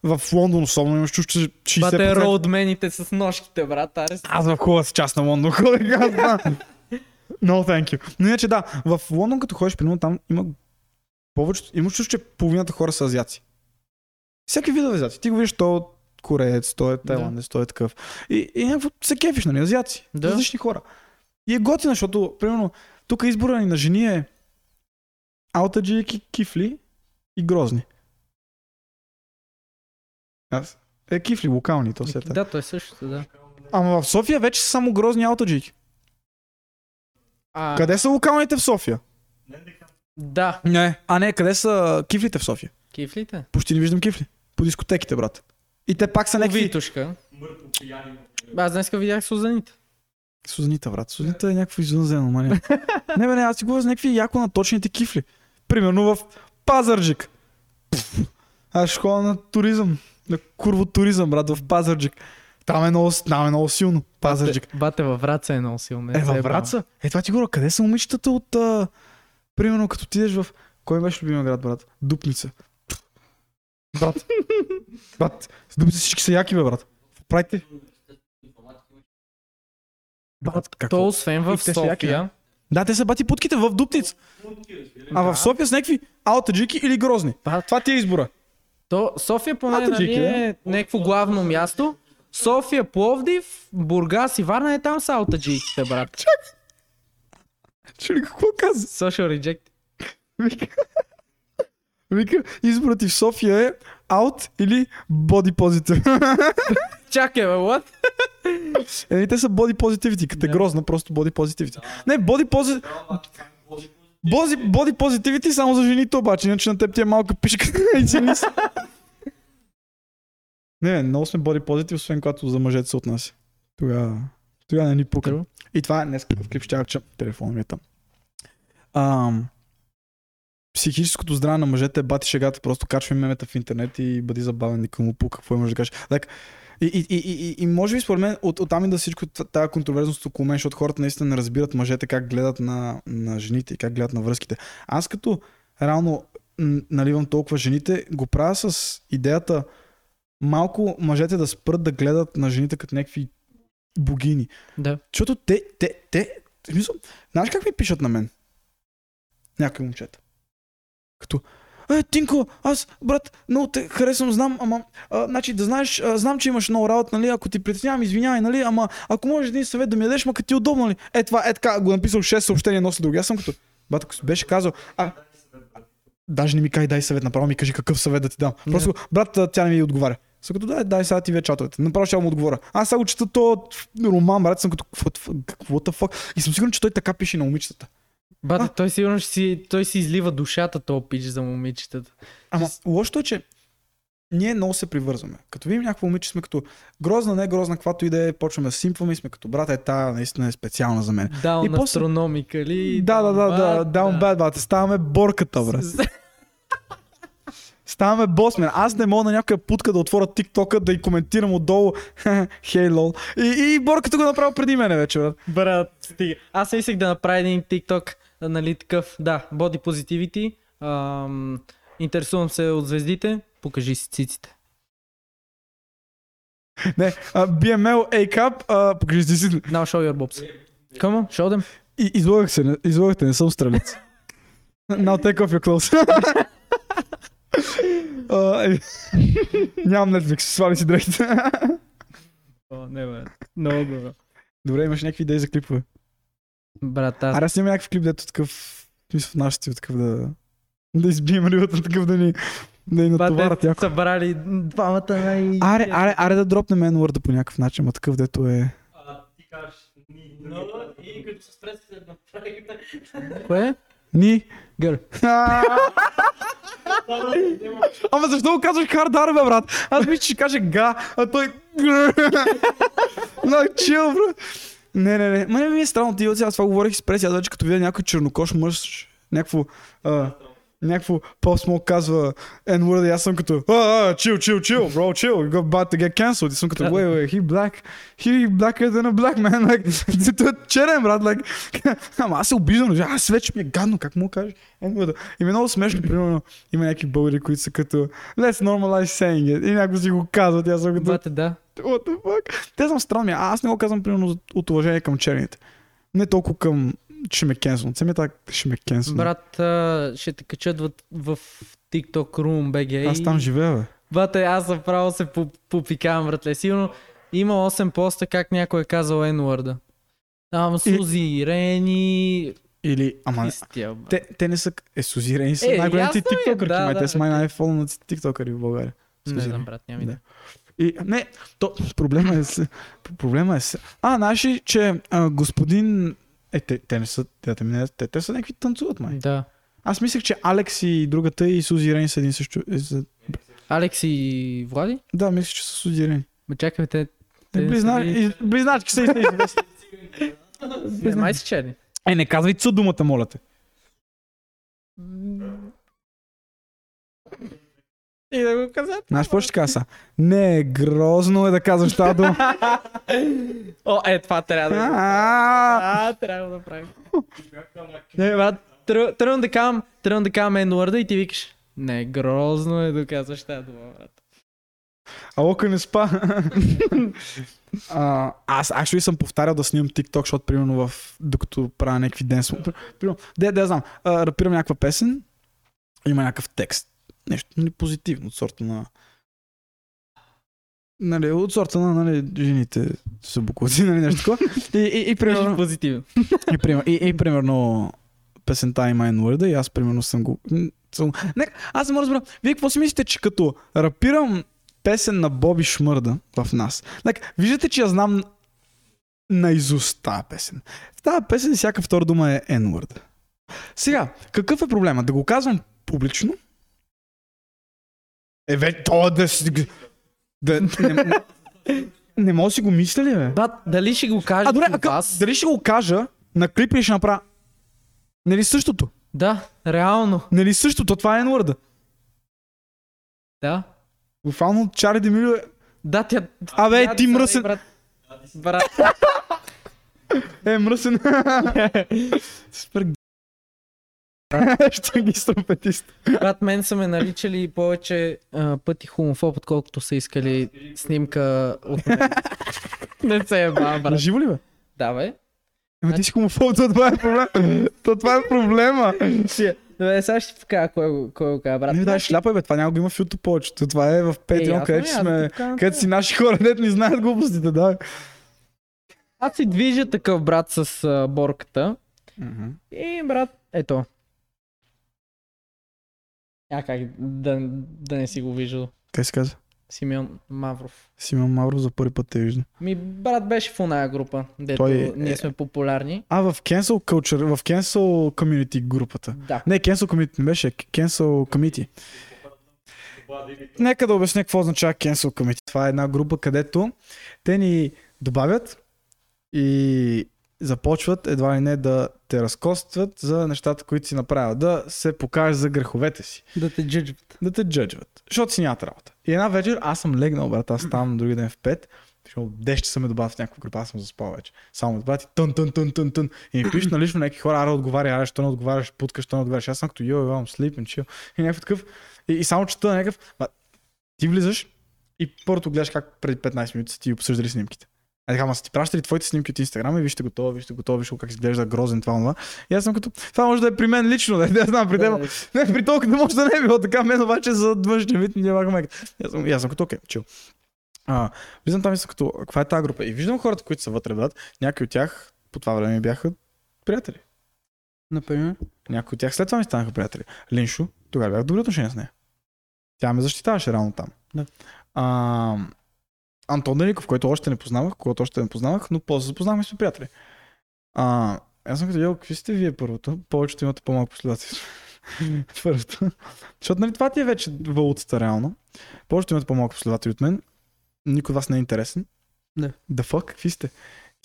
В Лондон особено имаш чуш, че 60%... Бате роудмените с ножките, брат. Арес. Аз в хубавата част на Лондон ходех. аз знам. No, thank you. Но иначе да, в Лондон като ходиш, примерно там има повечето, имаш чувство, че половината хора са азиаци. Всеки видове азиаци. Ти го виждаш, то е кореец, той е тайландец, той е такъв. И, и някакво се кефиш, нали, азиаци. Да. Различни хора. И е готина, защото, примерно, тук избора ни на жени е аутаджи, ки- кифли и грозни. Аз. Е, кифли, локални, то се е. Да, той също, да. Ама в София вече са само грозни аутаджики. А, Къде са локалните в София? Да. Не. А не, къде са кифлите в София? Кифлите? Почти не виждам кифли. По дискотеките, брат. И те пак са някакви... Витушка. Аз днеска видях Сузаните. Сузанита, брат. Сузанита е някакво извънземно, мания. не, бе, не, аз си говоря за някакви яко наточените кифли. Примерно в Пазарджик. Аз ще ходя на туризъм. На курво туризъм, брат, в Пазарджик. Там е много, там е много силно. Пазарджик. Бате, бате във Враца е много силно. Е, във Враца? Е, това ти говоря, къде са момичетата от... А... Примерно, като отидеш в... Кой беше любимия град, брат? Дупница. Брат. брат, с Дупница всички са яки, бе, брат. Правите? Брат, какво? То освен в София, Да, те са бати путките в Дупница. А в София с някакви аутаджики или грозни. Това ти е избора. то София поне нали, е някакво главно място. София, Пловдив, Бургас и Варна е там са аутаджиите, брат. Чули какво каза? Social reject. Вика, Вика, изборът ти в София е аут или body positive. Чакай, бе, what? Еми, те са body positivity, като е грозна, просто body positivity. Не, positivity, body, body positivity само за жените обаче, иначе на теб ти е малка пишка и. Не, не, много сме body positive, освен когато за мъжете се отнася. Тогава, тогава не ни пука. И това е днес в клип ще че телефона ми е там. Ам, психическото здраве на мъжете е бати шегата, просто качвай мемета в интернет и бъди забавен, никому пука, какво имаш да кажеш. Like, и, и, и, и, и, може би според мен от, оттам и да всичко тази контроверзност около мен, защото хората наистина не разбират мъжете как гледат на, на жените и как гледат на връзките. Аз като реално наливам толкова жените, го правя с идеята малко мъжете да спрат да гледат на жените като някакви богини. Да. Защото те, те, те, в смисъл, знаеш как ми пишат на мен? Някои момчета. Като, е, Тинко, аз, брат, много те харесвам, знам, ама, а, значи да знаеш, а, знам, че имаш много работа, нали, ако ти притеснявам, извинявай, нали, ама, ако можеш един съвет да ми дадеш, ма като ти е удобно, нали, е това, е така, го написал 6 съобщения след друго. Аз съм като, брат, ако си беше казал, а, даже не ми кай дай съвет, направо ми кажи какъв съвет да ти дам. Просто, брат, тя не ми отговаря. Съм като, дай, дай сега ти вече чатовете. Направо ще му отговоря. Аз сега го чета то роман, брат, съм като, what, the- what the fuck? И съм сигурен, че той така пише на момичетата. Бате, А? той сигурно ще си, той си излива душата, то пич за момичетата. Ама лошото е, че ние много се привързваме. Като видим някакво момиче, сме като грозна, не грозна, каквато и да е, почваме да симпваме и сме като брат, е тая наистина е специална за мен. Даун И после- астрономика ли? да, да, да, да, down bad, брат. Ставаме борката, брат. Ставаме босмен. Аз не мога на някоя путка да отворя тиктока, да й коментирам отдолу. Хей, лол. И, и борката го направи преди мене вече, брат. Брат, стига. Аз мислех да направя един TikTok, а, нали такъв, да, body positivity. Ам, интересувам се от звездите, покажи си циците. Не, а, BML A-Cup, а, покажи си си. Now show your bobs. Come on, show them. И, излагах се, не, излагахте, не съм стрелец. Now take off your clothes. Е, Нямам Netflix, свали си дрехите. О, не бе, много добро. Добре, имаш някакви идеи за клипове. Брат, аз... Аре, аз имам някакъв клип, дето такъв, в смисъл в нашия стил, такъв да, да избием рибата, такъв да ни, да ни натоварят яко. събрали двамата най... Аре, аре, аре да дропнем n по някакъв начин, ма такъв дето е... А, ти кажеш, ни, Но и като се спре се направихме. Кое? Ни... Гър. Ама защо го казваш хардар, бе, брат? Аз мисля, че ще каже га, а той... No, chill, бро. Не, не, не. Ма не ми е странно, ти от сега това говорих с преси, аз вече като видя някой чернокош мъж, някакво... А, някакво по-смол казва N-word и аз съм като, а, а, chill, chill, chill, bro, chill, you got about to get cancelled. И съм като, wait, wait, he black, he blacker than a black man, like, той е черен, брат, like, ама аз се обиждам, аз вече ми е гадно, как му кажеш N-word. И ми е много смешно, примерно, има някакви българи, които са като, let's normalize saying it, и някой си го казват, аз съм като, Бате, да. What the fuck? Те съм странни, а аз не го казвам, примерно, от уважение към черните. Не толкова към, ще ме кенсълнат. Самия так ще ме кенсълнат. Брат, а, ще те качат в, в TikTok Room BG. Аз там живея, бе. Бате, аз направо се по- попикавам, братле. Сигурно има 8 поста как някой е казал N-word. Там Сузи, Рени... Или, ама, Истия, брат. те, те не са, е, Сузирени са Е, най-големите е, тиктокърки, да, май да, те са май най-фолнати тиктокъри в България. Не Сузи знам, Рени. брат, няма Да. да. И, не, то, проблема е, с- проблема е, с- а, знаеш ли, че а, господин, е, те, те не са, те, те, не, те, те са някакви танцуват, май. Да. Аз мислех, че Алекс и другата и Сузи Рейн са един също. е, са- Алекс и Влади? Да, мислех, че са Сузи Рейн. Ма чакай, те... Те са близна- ли- и- Близначки са и са. Не, май са черни. Е, не казвай цу думата, моля те. И да го казват. Знаеш какво ще са? Не, грозно е да казваш тази дума. О, е, това трябва да... А, трябва да правим. Не, брат, тръ- тръгвам да кам, тръгвам да кам N-word и ти викаш. Не, грозно е да казваш тази дума, брат. А лока не спа. А, аз actually съм повтарял да снимам TikTok, защото примерно в, докато правя някакви ден. Примерно, де, де, знам, рапирам някаква песен, има някакъв текст. Нещо нали, позитивно, от сорта на Нали, от сорта на нали, жените са буквоци, нали, нещо такова. И, и, и, примерно, позитивно. И, и, и примерно песента има N-word и аз примерно съм го... Съм... Не, аз не мога да разбера. Вие какво си мислите, че като рапирам песен на Боби Шмърда в нас, like, виждате, че я знам наизуст тази песен. В тази песен всяка втора дума е N-word. Сега, какъв е проблема? Да го казвам публично? Е, вече, то да си... Да, не, не мога да си го мисля ли, бе? Брат, дали ще го кажа А, добре, а, вас? дали ще го кажа на клип или ще направя... Нали същото? Да, реално. Нали същото? Това е n Да. Буквално Чари Демилио е... Да, тя... Абе, тя- ти мръсен... Брат, брат. Е, мръсен. Супер Ще ги стромпетист. Брат, мен са ме наричали повече а, пъти хомофоб, отколкото са искали снимка от мен. Не се е брат. живо ли бе? Да, бе. Ама ти си хомофоб, то това е проблем. То това е проблема. Добре, сега ще ти покажа кой, кой го каза, брат. Не ми дай шляпа, бе, това няма го има в YouTube повечето. Това е в Е, Patreon, ясно където сме... Където си наши хора, дето ни знаят глупостите, да. Аз си движа такъв брат с а, борката. И брат, ето. А как да, да не си го виждал? Как се казва? Симеон Мавров. Симон Мавро за първи път те виждам. Ми брат беше в оная група, дето Той е- ние сме популярни. А, в Cancel Culture, в Cancel Community групата. Да. Не, Cancel Community не беше, Cancel Committee. Нека да обясня какво означава Cancel Committee. Това е една група, където те ни добавят и започват едва ли не да те разкостват за нещата, които си направил. Да се покажеш за греховете си. Да те джуджват. Да те джъджват. Защото си нямат работа. И една вечер аз съм легнал, брат, аз ставам на други ден в 5, защото дещ са ме добавят в някаква група, аз съм заспал вече. Само добавят и тън, тън, тън, тън, тън. И ми пишат налично някакви хора, аре отговаря, аре, що не отговаряш, путкаш, що не отговаряш. Аз съм като йо, I'm sleeping, chill. И някакъв такъв. И, и само чета някакъв. Ти влизаш и първото гледаш как преди 15 минути са ти обсъждали снимките. А така, ма са ти пращали твоите снимки от Инстаграм и вижте го това, вижте го това, вижте го как изглежда грозен това, това. И аз съм като, това може да е при мен лично, да, да знам, при теб. Не, при толкова да може да не е било така, мен обаче за външния вид ми е малко мек. И Аз съм, аз съм като, окей, чил. А, влизам там и съм като, каква е тази група? И виждам хората, които са вътре, брат. Някои от тях по това време бяха приятели. Например? Някои от тях след това ми станаха приятели. Линшо, тогава бях в добри отношения с нея. Тя ме защитаваше реално там. Да. А, Антон Деников, който още не познавах, който още не познавах, но после запознахме сме приятели. А, аз съм като, йо, какви сте вие първото? Повечето имате по-малко последователи. първото. Защото нали това ти е вече валутата реално. Повечето имате по-малко последователи от мен. Никой от вас не е интересен. Да. Да fuck, какви сте?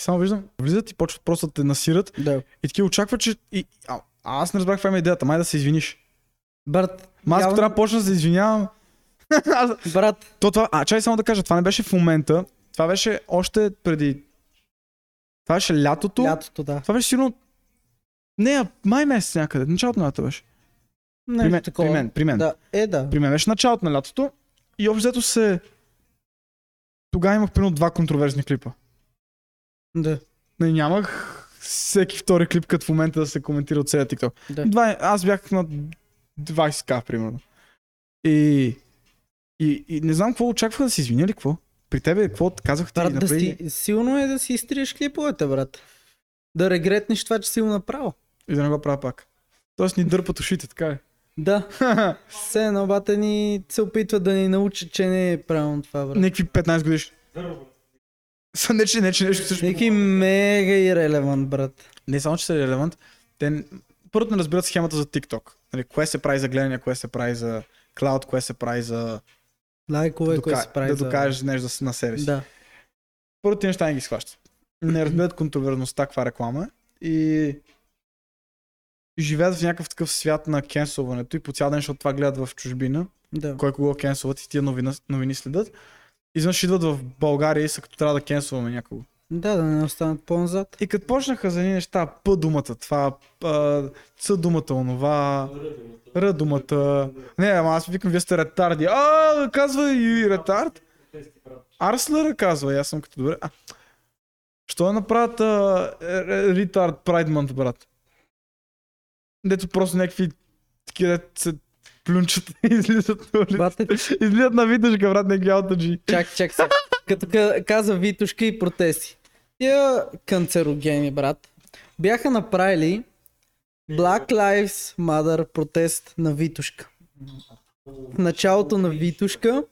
И само виждам, влизат и почват просто да те насират Да. и таки очаква, че... И, а, а аз не разбрах каква е идеята. Май да се извиниш. Брат, Ма аз явно- трябва да почна да се извинявам. Брат, То това, а чай само да кажа, това не беше в момента, това беше още преди... Това беше лятото. лятото, да. Това беше сигурно... Не, май месец някъде, началото на лятото беше. Нещо При мен, такова. при мен, при мен. Да, е да. При мен беше началото на лятото и общо взето се... Тогава имах примерно два контроверсни клипа. Да. Не, нямах всеки втори клип, като в момента да се коментира от целия TikTok. Да. Два, аз бях на 20к, примерно. И, и, и не знам какво очакваха да се извиня ли, какво? При тебе какво казах ти? Брат, да си, силно е да си изтриеш клиповете, брат. Да регретнеш това, че си го направил. И да не го правя пак. Тоест ни дърпат ушите, така е. Да. Все едно бата ни се опитва да ни научи, че не е правилно това, брат. Някакви 15 годишни. Са не, че, не, че нещо също. Някакви мега ирелевант, брат. Не само, че са релевант, те първо не разбират схемата за TikTok. Нали, кое се прави за гледане, кое се прави за клауд, кое се прави за Лайкове, дока... кое се прави да за... докажеш нещо на себе си. Да. Първо ти неща не ги схващат. Не разбират контроверността, каква реклама е. И и живеят в някакъв такъв свят на кенсълването и по цял ден, защото това гледат в чужбина, Да. кой кого кенсълват и тия новина, новини следят. Изведнъж идват в България и са като трябва да кенсълваме някого. Да, да не останат по-назад. И като почнаха за едни неща, П думата, това, Ц думата, онова, Р думата. Не, ама аз викам, вие сте ретарди. А, казва и ретард. Арслера казва, и аз съм като добре. А, що да направят ретард Month, брат? Дето просто някакви такива се плюнчат и излизат на улица. Бате, Излизат на витъшка, брат, някакви аутаджи. чак, чак се. Като ка- каза Витушка и протести. Тия канцерогени, брат, бяха направили Black Lives Matter протест на Витушка. В началото на Витушка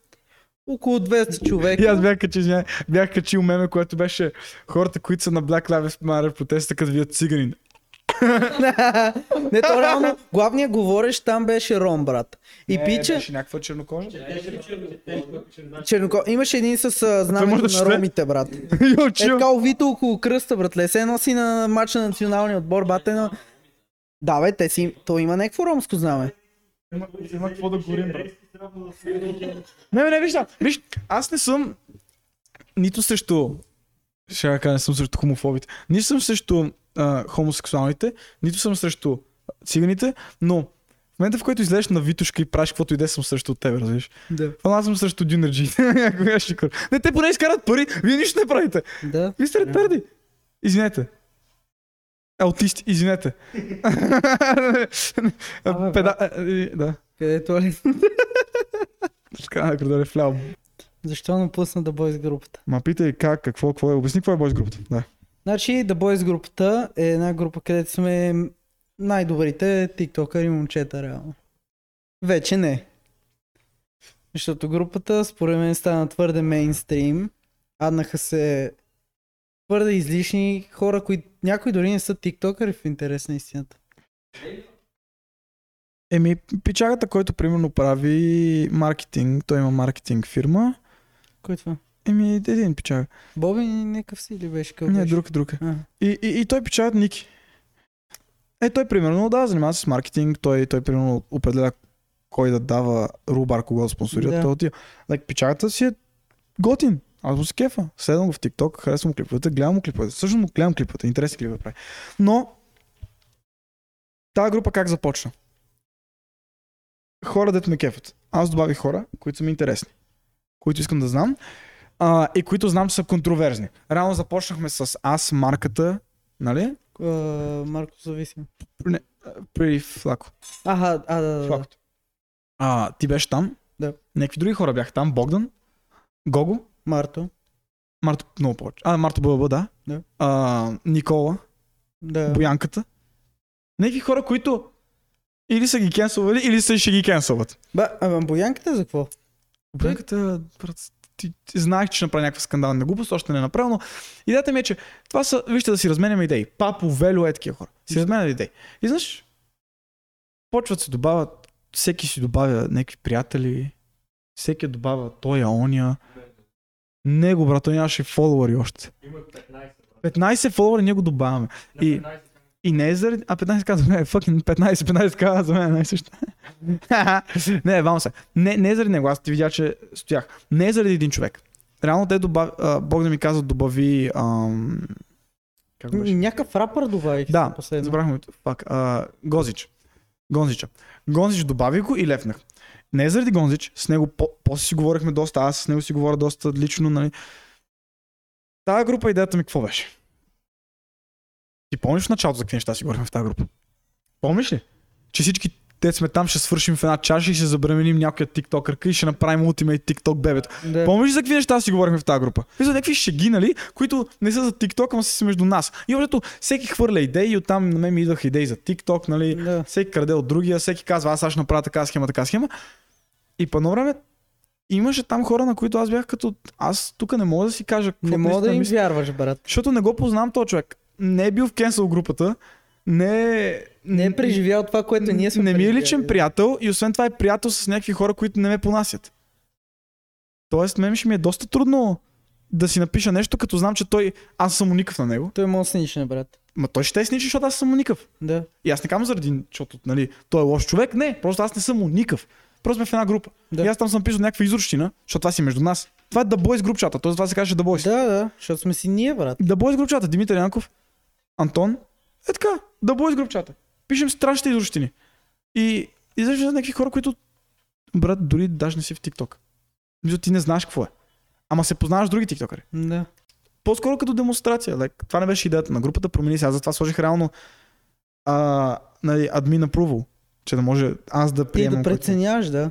около 200 човека. И аз бях качил, бях качил меме, което беше хората, които са на Black Lives Matter протеста, като видят циганин. не, то реално, главният говорещ там беше Ром, брат. И пича, Беше някаква чернокожа. черноко... имаше един с знамето да на ромите, брат. Е така увито около кръста, братле. Се носи на матч на националния отбор, бате на... Да, бе, те си... То има някакво ромско знаме. Има, има какво да горим, брат. Не, не, не, виж, аз не съм нито срещу ще кажа, не съм срещу хомофобите. Нито съм срещу а, хомосексуалните, нито съм срещу циганите, но в момента, в който излезеш на Витушка и правиш каквото и да е, съм срещу теб, разбираш? Да. Аз съм срещу Дюнерджи. Кога ще кор- Не, те поне изкарат пари, вие нищо не правите. Да. Вие сте ретарди. Извинете. Аутисти, извинете. Педа... Да. Къде е туалет? Така, на коридора е вляво. Защо напусна да бой с групата? Ма питай как, какво, какво е. Обясни какво е бойс групата. Да. Значи, The Boys групата е една група, където сме най-добрите тиктокъри момчета, реално. Вече не. Защото групата, според мен, стана твърде мейнстрим. Аднаха се твърде излишни хора, които някои дори не са тиктокъри в интерес на истината. Еми, пичагата, който примерно прави маркетинг, той има маркетинг фирма. Кой е това? Еми, един пичага. Боби някакъв си ли беше? Какъв Не, беше? друг, друг е. А, И, и, и той печатат Ники. Е, той примерно, да, занимава се с маркетинг, той, той примерно определя кой да дава рубар, кого да спонсорира. Да. Той отива. Like, печатата си е готин. Аз му се кефа. Следвам го в TikTok, харесвам клиповете, гледам му клиповете. Също му гледам клиповете, интересни клипове прави. Но, тази група как започна? Хора, дето ме кефат. Аз добавих хора, които са ми интересни. Които искам да знам. А, и които знам, че са контроверзни. Рано започнахме с аз, марката, нали? а, Марко зависим. При Флако. Аха, а, да, да. Флакото. А, ти беше там. Да. Някакви други хора бяха там. Богдан, Гого, Марто. Марто много повече. А, Марто ББ, да. Да. А, Никола, Да. Боянката. Някакви хора, които или са ги кенсълвали, или са ще ги кенсълват. Ба, а боянката за какво? Боянката, брат, ти, ти знаех, че ще направи някаква скандална глупост, още не е направил, но идеята ми е, че това са, вижте да си разменяме идеи. Папо, Вело е такива хора. Си разменят идеи. И знаеш, почват се добавят, всеки си добавя някакви приятели, всеки добавя той, а оня. Него, брат, той нямаше фолуари още. Има 15. 15 фолуари ние го добавяме. И- И не е заради... А 15 казва, не, fucking 15, 15 казва за мен, най-също. не, вам се. Не, не е заради него, аз ти видя, че стоях. Не е заради един човек. Реално те добав... Бог да ми каза, добави... Ам... Как беше? Някакъв рапър добавих. Да, забрахме. Фак. А, Гозич. Гонзича. Гонзич добавих го и лепнах. Не е заради Гонзич, с него по- после си говорихме доста, аз с него си говоря доста лично, нали. Тая група идеята ми какво беше? Ти помниш в началото за какви неща си говорихме в тази група? Помниш ли? Че всички те сме там, ще свършим в една чаша и ще забременим някоя тиктокърка и ще направим ултимейт тикток бебето. Да. Помниш за какви неща си говорихме в тази група? И за някакви шеги, нали, които не са за TikTok, ама са между нас. И общо всеки хвърля идеи и оттам на мен ми идваха идеи за TikTok, нали, Да. всеки краде от другия, всеки казва, аз сега ще направя така схема, така схема. И по едно време имаше там хора, на които аз бях като, аз тук не мога да си кажа Не мога да им вярваш, брат. Защото не го познавам този човек. Не е бил в кенсъл групата, не е... Не е преживял това, което ние сме Не ми е личен приятел и освен това е приятел с някакви хора, които не ме понасят. Тоест, мен ще ми е доста трудно да си напиша нещо, като знам, че той... Аз съм уникъв на него. Той може да сничне, брат. Ма той ще те сничи, защото аз съм уникъв. Да. И аз не казвам заради, защото нали, той е лош човек. Не, просто аз не съм уникъв. Просто сме в една група. Да. И аз там съм писал някаква изрущина, защото това си между нас. Това е The Boys групчата, т.е. това се каже The Boys. Да, да, защото сме си ние, брат. The Boys групчата, Димитър Янков, Антон, е така, The Boys групчата. Пишем страшните изрущини. И изреждаме някакви хора, които, брат, дори даже не си в TikTok. Мисля, ти не знаеш какво е. Ама се познаваш с други тиктокъри. Да. По-скоро като демонстрация. Like, това не беше идеята на групата, промени се. Аз затова сложих реално а, нали, admin approval, че да може аз да Ти приемам. да който- преценяваш, да.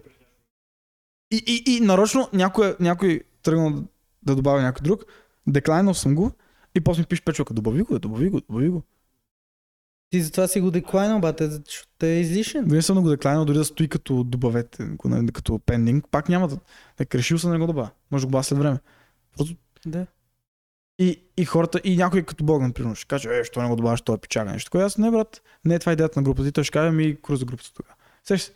И, и, и нарочно някой, някой тръгнал да- да добавя някой друг, деклайнал съм го и после ми пише Печока, добави го, добави го, добави го. Ти затова си го деклайнал, бате, защото е излишен. Дори не съм го деклайнал, дори да стои като добавете, като пендинг, пак няма да. Е, решил съм да не го добавя. Може да го добавя след време. Да. И, и хората, и някой като Богдан, примерно, ще каже, е, що не го добавяш, той е печага нещо. Такова, аз не, брат, не е това идеята на групата. И той ще каже, ми, кура за групата тогава. Сеш се.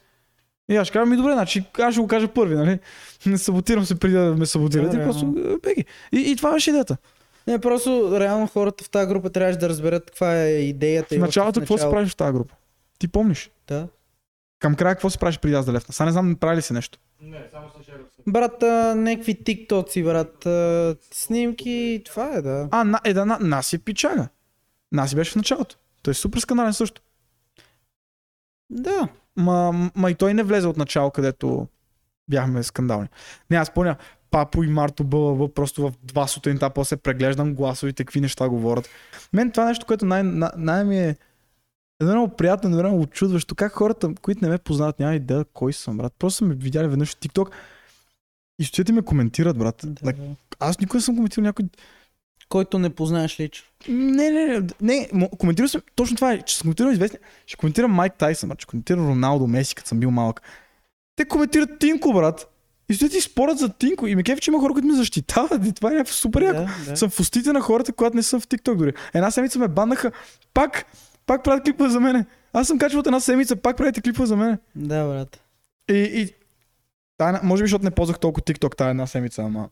И аз ще кажа, ми добре, значи аз ще го кажа първи, нали? Не саботирам се преди да ме саботирате, Да, просто е, беги. И, и това беше идеята. Не, просто реално хората в тази група трябваше да разберат каква е идеята. В началото какво се правиш в тази група? Ти помниш? Да. Към края какво се правиш преди аз да? Сега не знам, прави ли се нещо. Не, само се шерва се. Брат, а, някакви тиктоци, брат, а, снимки, това е, да. А, на, е, да, на, Наси е пичага. Наси беше в началото. Той е супер скандален също. Да. Ма, ма и той не влезе от начало, където бяхме скандални. Не, аз помня, Папо и Марто БЛВ просто в два сутринта, после преглеждам гласовите, какви неща говорят. Мен това нещо, което най- най- най- ми е едно приятно, едновременно очудващо. Как хората, които не ме познават, няма идея кой съм, брат. Просто са ме видяли веднъж в TikTok и стоят и ме коментират, брат. да. Аз никога не съм коментирал някой Който не познаеш лично. не, не, не, не, коментирал съм, точно това е, че съм коментирал известни, ще коментирам Майк Тайсън, брат, ще коментирам Роналдо, Меси, като съм бил малък. Те коментират Тинко, брат. И стоят и спорят за Тинко. И ме кефи, че има хора, които ме защитават. И това е някакво супер яко. Да, да. Съм в устите на хората, когато не съм в TikTok дори. Една седмица ме баннаха, пак, пак правят клипове за мене. Аз съм качвал от една седмица, пак правите клипове за мене. да, брат. И, и тая, една- може би, защото не ползвах толкова TikTok тази една седмица, ама...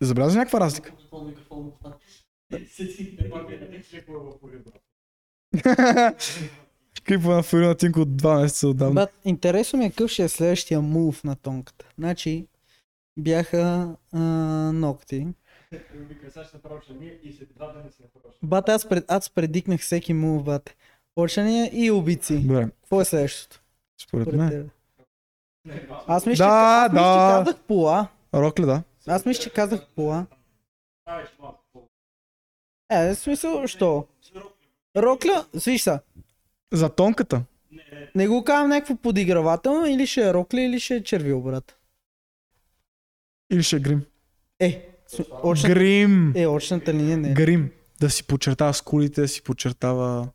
Забеляза някаква разлика. Клипове на Фурина Тинко от два месеца отдавна. Бат, интересно ми е какъв ще е следващия мув на тонката. Значи, бяха а, ногти. Бат, аз, пред, аз предикнах всеки мув, бат. Почвания и убийци. Добре, Какво е следващото? според Според мен. Аз мисля, Да, че, мисля, да. че казах пола. Рокли, да. Аз мисля, че казах пола. Е, в смисъл, що? Рокля, виж са, За тонката. не го казвам някакво подигравателно, или ще е рокля, или ще е червил, брат. Или ще е грим. Е, очна, Грим. е, очната линия не е. Грим. Да си подчертава скулите, да си подчертава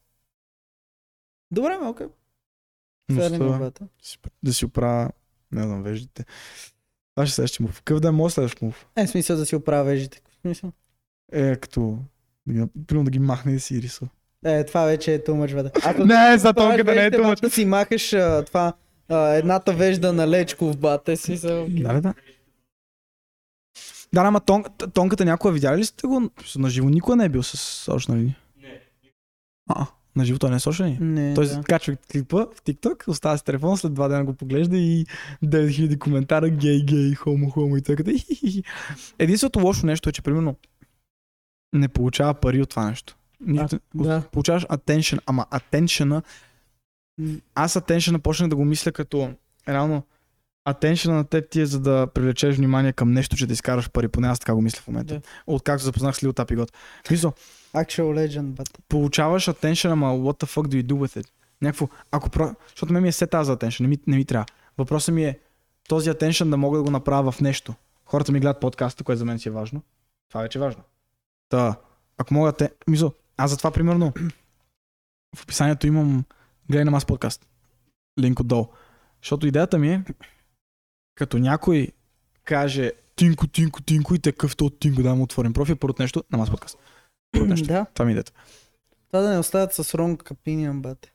Добре, ме, окей. Носта, да си оправя, не знам, веждите. Това ще следващия мув. Какъв да е моят следващ мув? Е, смисъл да си оправя вежите. В смисъл? Е, като примерно да ги махне и да си рисува. Е, това вече е тумъч. Ако Не, за тонката не е брат, Да си махаш а, това, а, едната вежда на Лечков, бат. Е, смисъл. Да, да, да. Да, ама тон, тонката някога видяли ли сте го? На живо никога не е бил с очна линия. Не, А, на живо той не е social ли? Не, Той да. качва клипа в TikTok, остава с телефон, след два дена го поглежда и 9000 коментара гей, гей, хомо, хомо и хи-хи-хи. Единственото лошо нещо е, че примерно не получава пари от това нещо. Нищо, да. Получаваш attention, ама attention аз attention почнах да го мисля като реално attention на теб ти е за да привлечеш внимание към нещо, че да изкараш пари. Поне аз така го мисля в момента. Да. Откакто запознах с и God. Мисля, Actual Legend, but... получаваш attention, ама what the fuck do you do with it? Някакво, ако про... Защото ме ми е сет тази attention, не ми, не ми трябва. Въпросът ми е този attention да мога да го направя в нещо. Хората ми гледат подкаста, което за мен си е важно. Това вече е важно. Та, ако мога те... Мисъл, аз затова примерно в описанието имам гледай на мас подкаст. Линк отдолу. Защото идеята ми е, като някой каже Тинко, Тинко, Тинко и такъв то Тинко, да му отворим профил, първото нещо, на мас подкаст. Първото нещо. Да. Това ми е идеята. Това да не остават с wrong opinion, бате.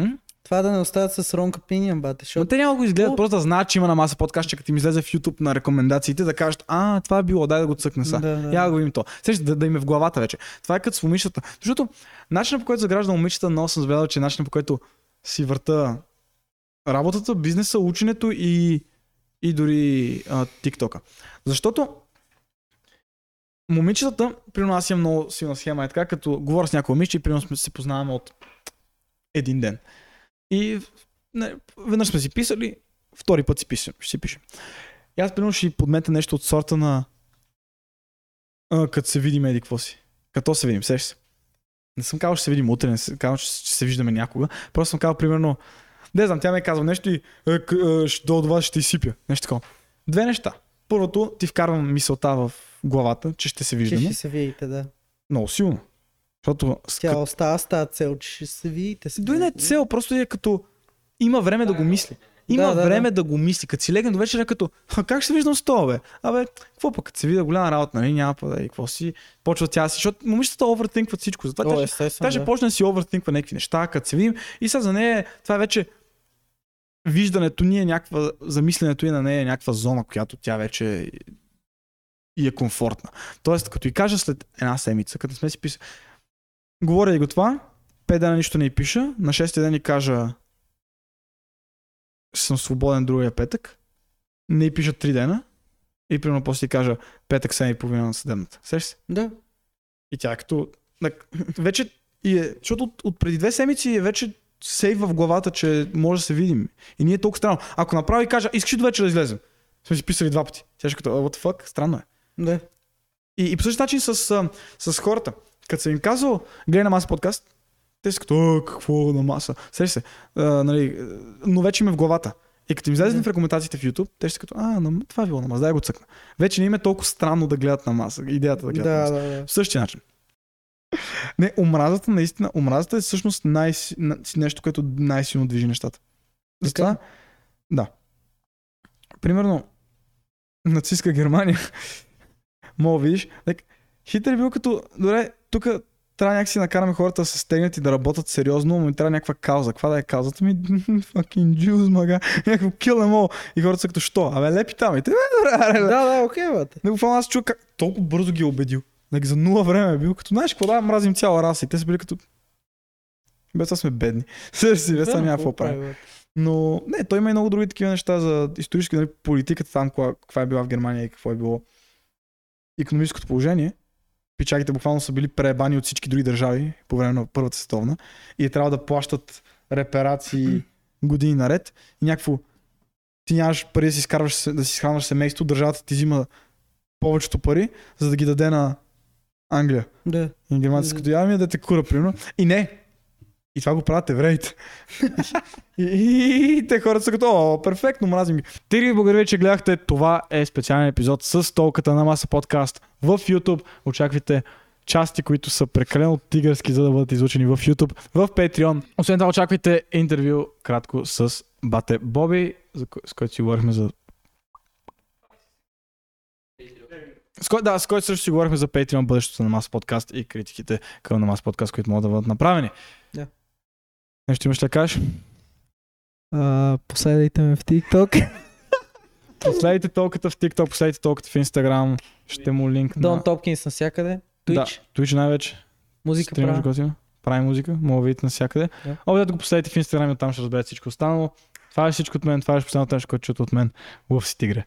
М? Това да не остават с wrong opinion, бате. Но Защото те няма го изгледат, О. просто да знаят, че има на маса подкаст, че като им излезе в YouTube на рекомендациите, да кажат, а, това е било, дай да го цъкна са. Да, да. Я го видим то. Сеща, да, да им е в главата вече. Това е като с момичетата. Защото начинът по който загражда момичета, много съм забелязал, че начинът по който си върта работата, бизнеса, ученето и, и дори а, TikTok. Защото момичетата, примерно аз имам много силна схема, е така, като говоря с някой момиче и примерно се познаваме от един ден. И не, веднъж сме си писали, втори път си пишем. Ще си пишем. И аз примерно ще подмета нещо от сорта на а, като се видим еди какво си. Като се видим, сеш се. Не съм казал, ще се видим утре, не съм казал, че ще се виждаме някога. Просто съм казал, примерно, не знам, тя ме казва нещо и е, е, ще до вас ще изсипя. Нещо такова. Две неща. Първото, ти вкарвам мисълта в главата, че ще се Че виждаме. ще се видите, да. Много силно. Защото Тя остава с тази цел, че ще се видите. с- Дори не е цел, просто е като има време да го мисли. Има Да, да, време да. го мисли. Като си легне до вечера, като «Ха, как ще виждам с това, бе? Абе, какво пък, като се видя голяма работа, нали? Няма па да и какво си. Почва тя си, защото момичетата овертинкват всичко. Затова О, тя, ще да. почне да си овертинква някакви неща, като се видим. И сега за нея, това е вече виждането ни е някаква, замисленето и на нея е някаква зона, която тя вече и е комфортна. Тоест, като и кажа след една седмица, като сме си писали, говоря и го това, пет дена нищо не й пиша, на шестия ден и кажа съм свободен другия петък, не й пиша три дена и примерно после ти кажа петък, седем и половина на съдебната. Сеш се? Да. И тя е като... Вече и е, защото от, от преди две седмици е вече сейв в главата, че може да се видим. И ние е толкова странно. Ако направи и кажа, искаш ли до вече да излезем? Сме си писали два пъти. Тя ще като, what the fuck, странно е. Да. И, и по същия начин с, а, с хората. Като съм им казал, гледай на маса подкаст, те са като, «А, какво на маса? Сеш се, а, нали, но вече им е в главата. И като им излезе Да. в рекомендациите в YouTube, те ще като, а, на, това е било на маса, дай го цъкна. Вече не им е толкова странно да гледат на маса, идеята да гледат на Да, маса. да, да. В същия начин. Не, омразата наистина, омразата е всъщност най- нещо, което най-силно движи нещата. Затова, да. Примерно, нацистска Германия, мога видиш, like, Хитлер е бил като, добре, тук трябва някакси да накараме хората да се стегнат и да работят сериозно, но ми трябва някаква кауза. Каква да е каузата ми? Fucking Jews, мага. Някакво kill them all. И хората са като, що? Абе, лепи там. И те, «Бе, добре, аре, Да, да, окей, бате. не буквално аз чух как толкова бързо ги е убедил. Like, за нула време е бил, като знаеш какво да мразим цяла раса. И те са били като... Без това сме бедни. Си, без това няма какво правим. Но не, той има и много други такива неща за исторически нали, политиката там, каква, каква е била в Германия и какво е било економическото положение. Пичагите буквално са били пребани от всички други държави по време на Първата световна и е трябва да плащат репарации години наред и някакво ти нямаш пари да си, изкарваш, да си изхранваш семейство, държавата ти взима повечето пари, за да ги даде на Англия. Да. И германците като я ми да те кура, примерно. И не. И това го правят евреите. и, и, и, те хората са като, о, перфектно, мразим ги. Те ви благодаря, че гледахте. Това е специален епизод с толката на Маса подкаст в YouTube. Очаквайте части, които са прекалено тигърски, за да бъдат излучени в YouTube, в Patreon. Освен това, очаквайте интервю кратко с Бате Боби, с който си говорихме за С кой, да, с който също си говорихме за Patreon, бъдещето на Мас подкаст и критиките към на Мас подкаст, които могат да бъдат направени. Да. Нещо имаш да кажеш? А, последвайте ме в TikTok. Последите толката в TikTok, последите толката в Instagram. Ще му линк Дон на... Топкинс навсякъде. Да, Twitch. Twitch най-вече. Музика Стримаш правя. прави музика, мога да видите навсякъде. Да го последите в Инстаграм и оттам ще разберете всичко останало. Това е всичко от мен, това е последното нещо, което чуто от мен. Лъв си тигре.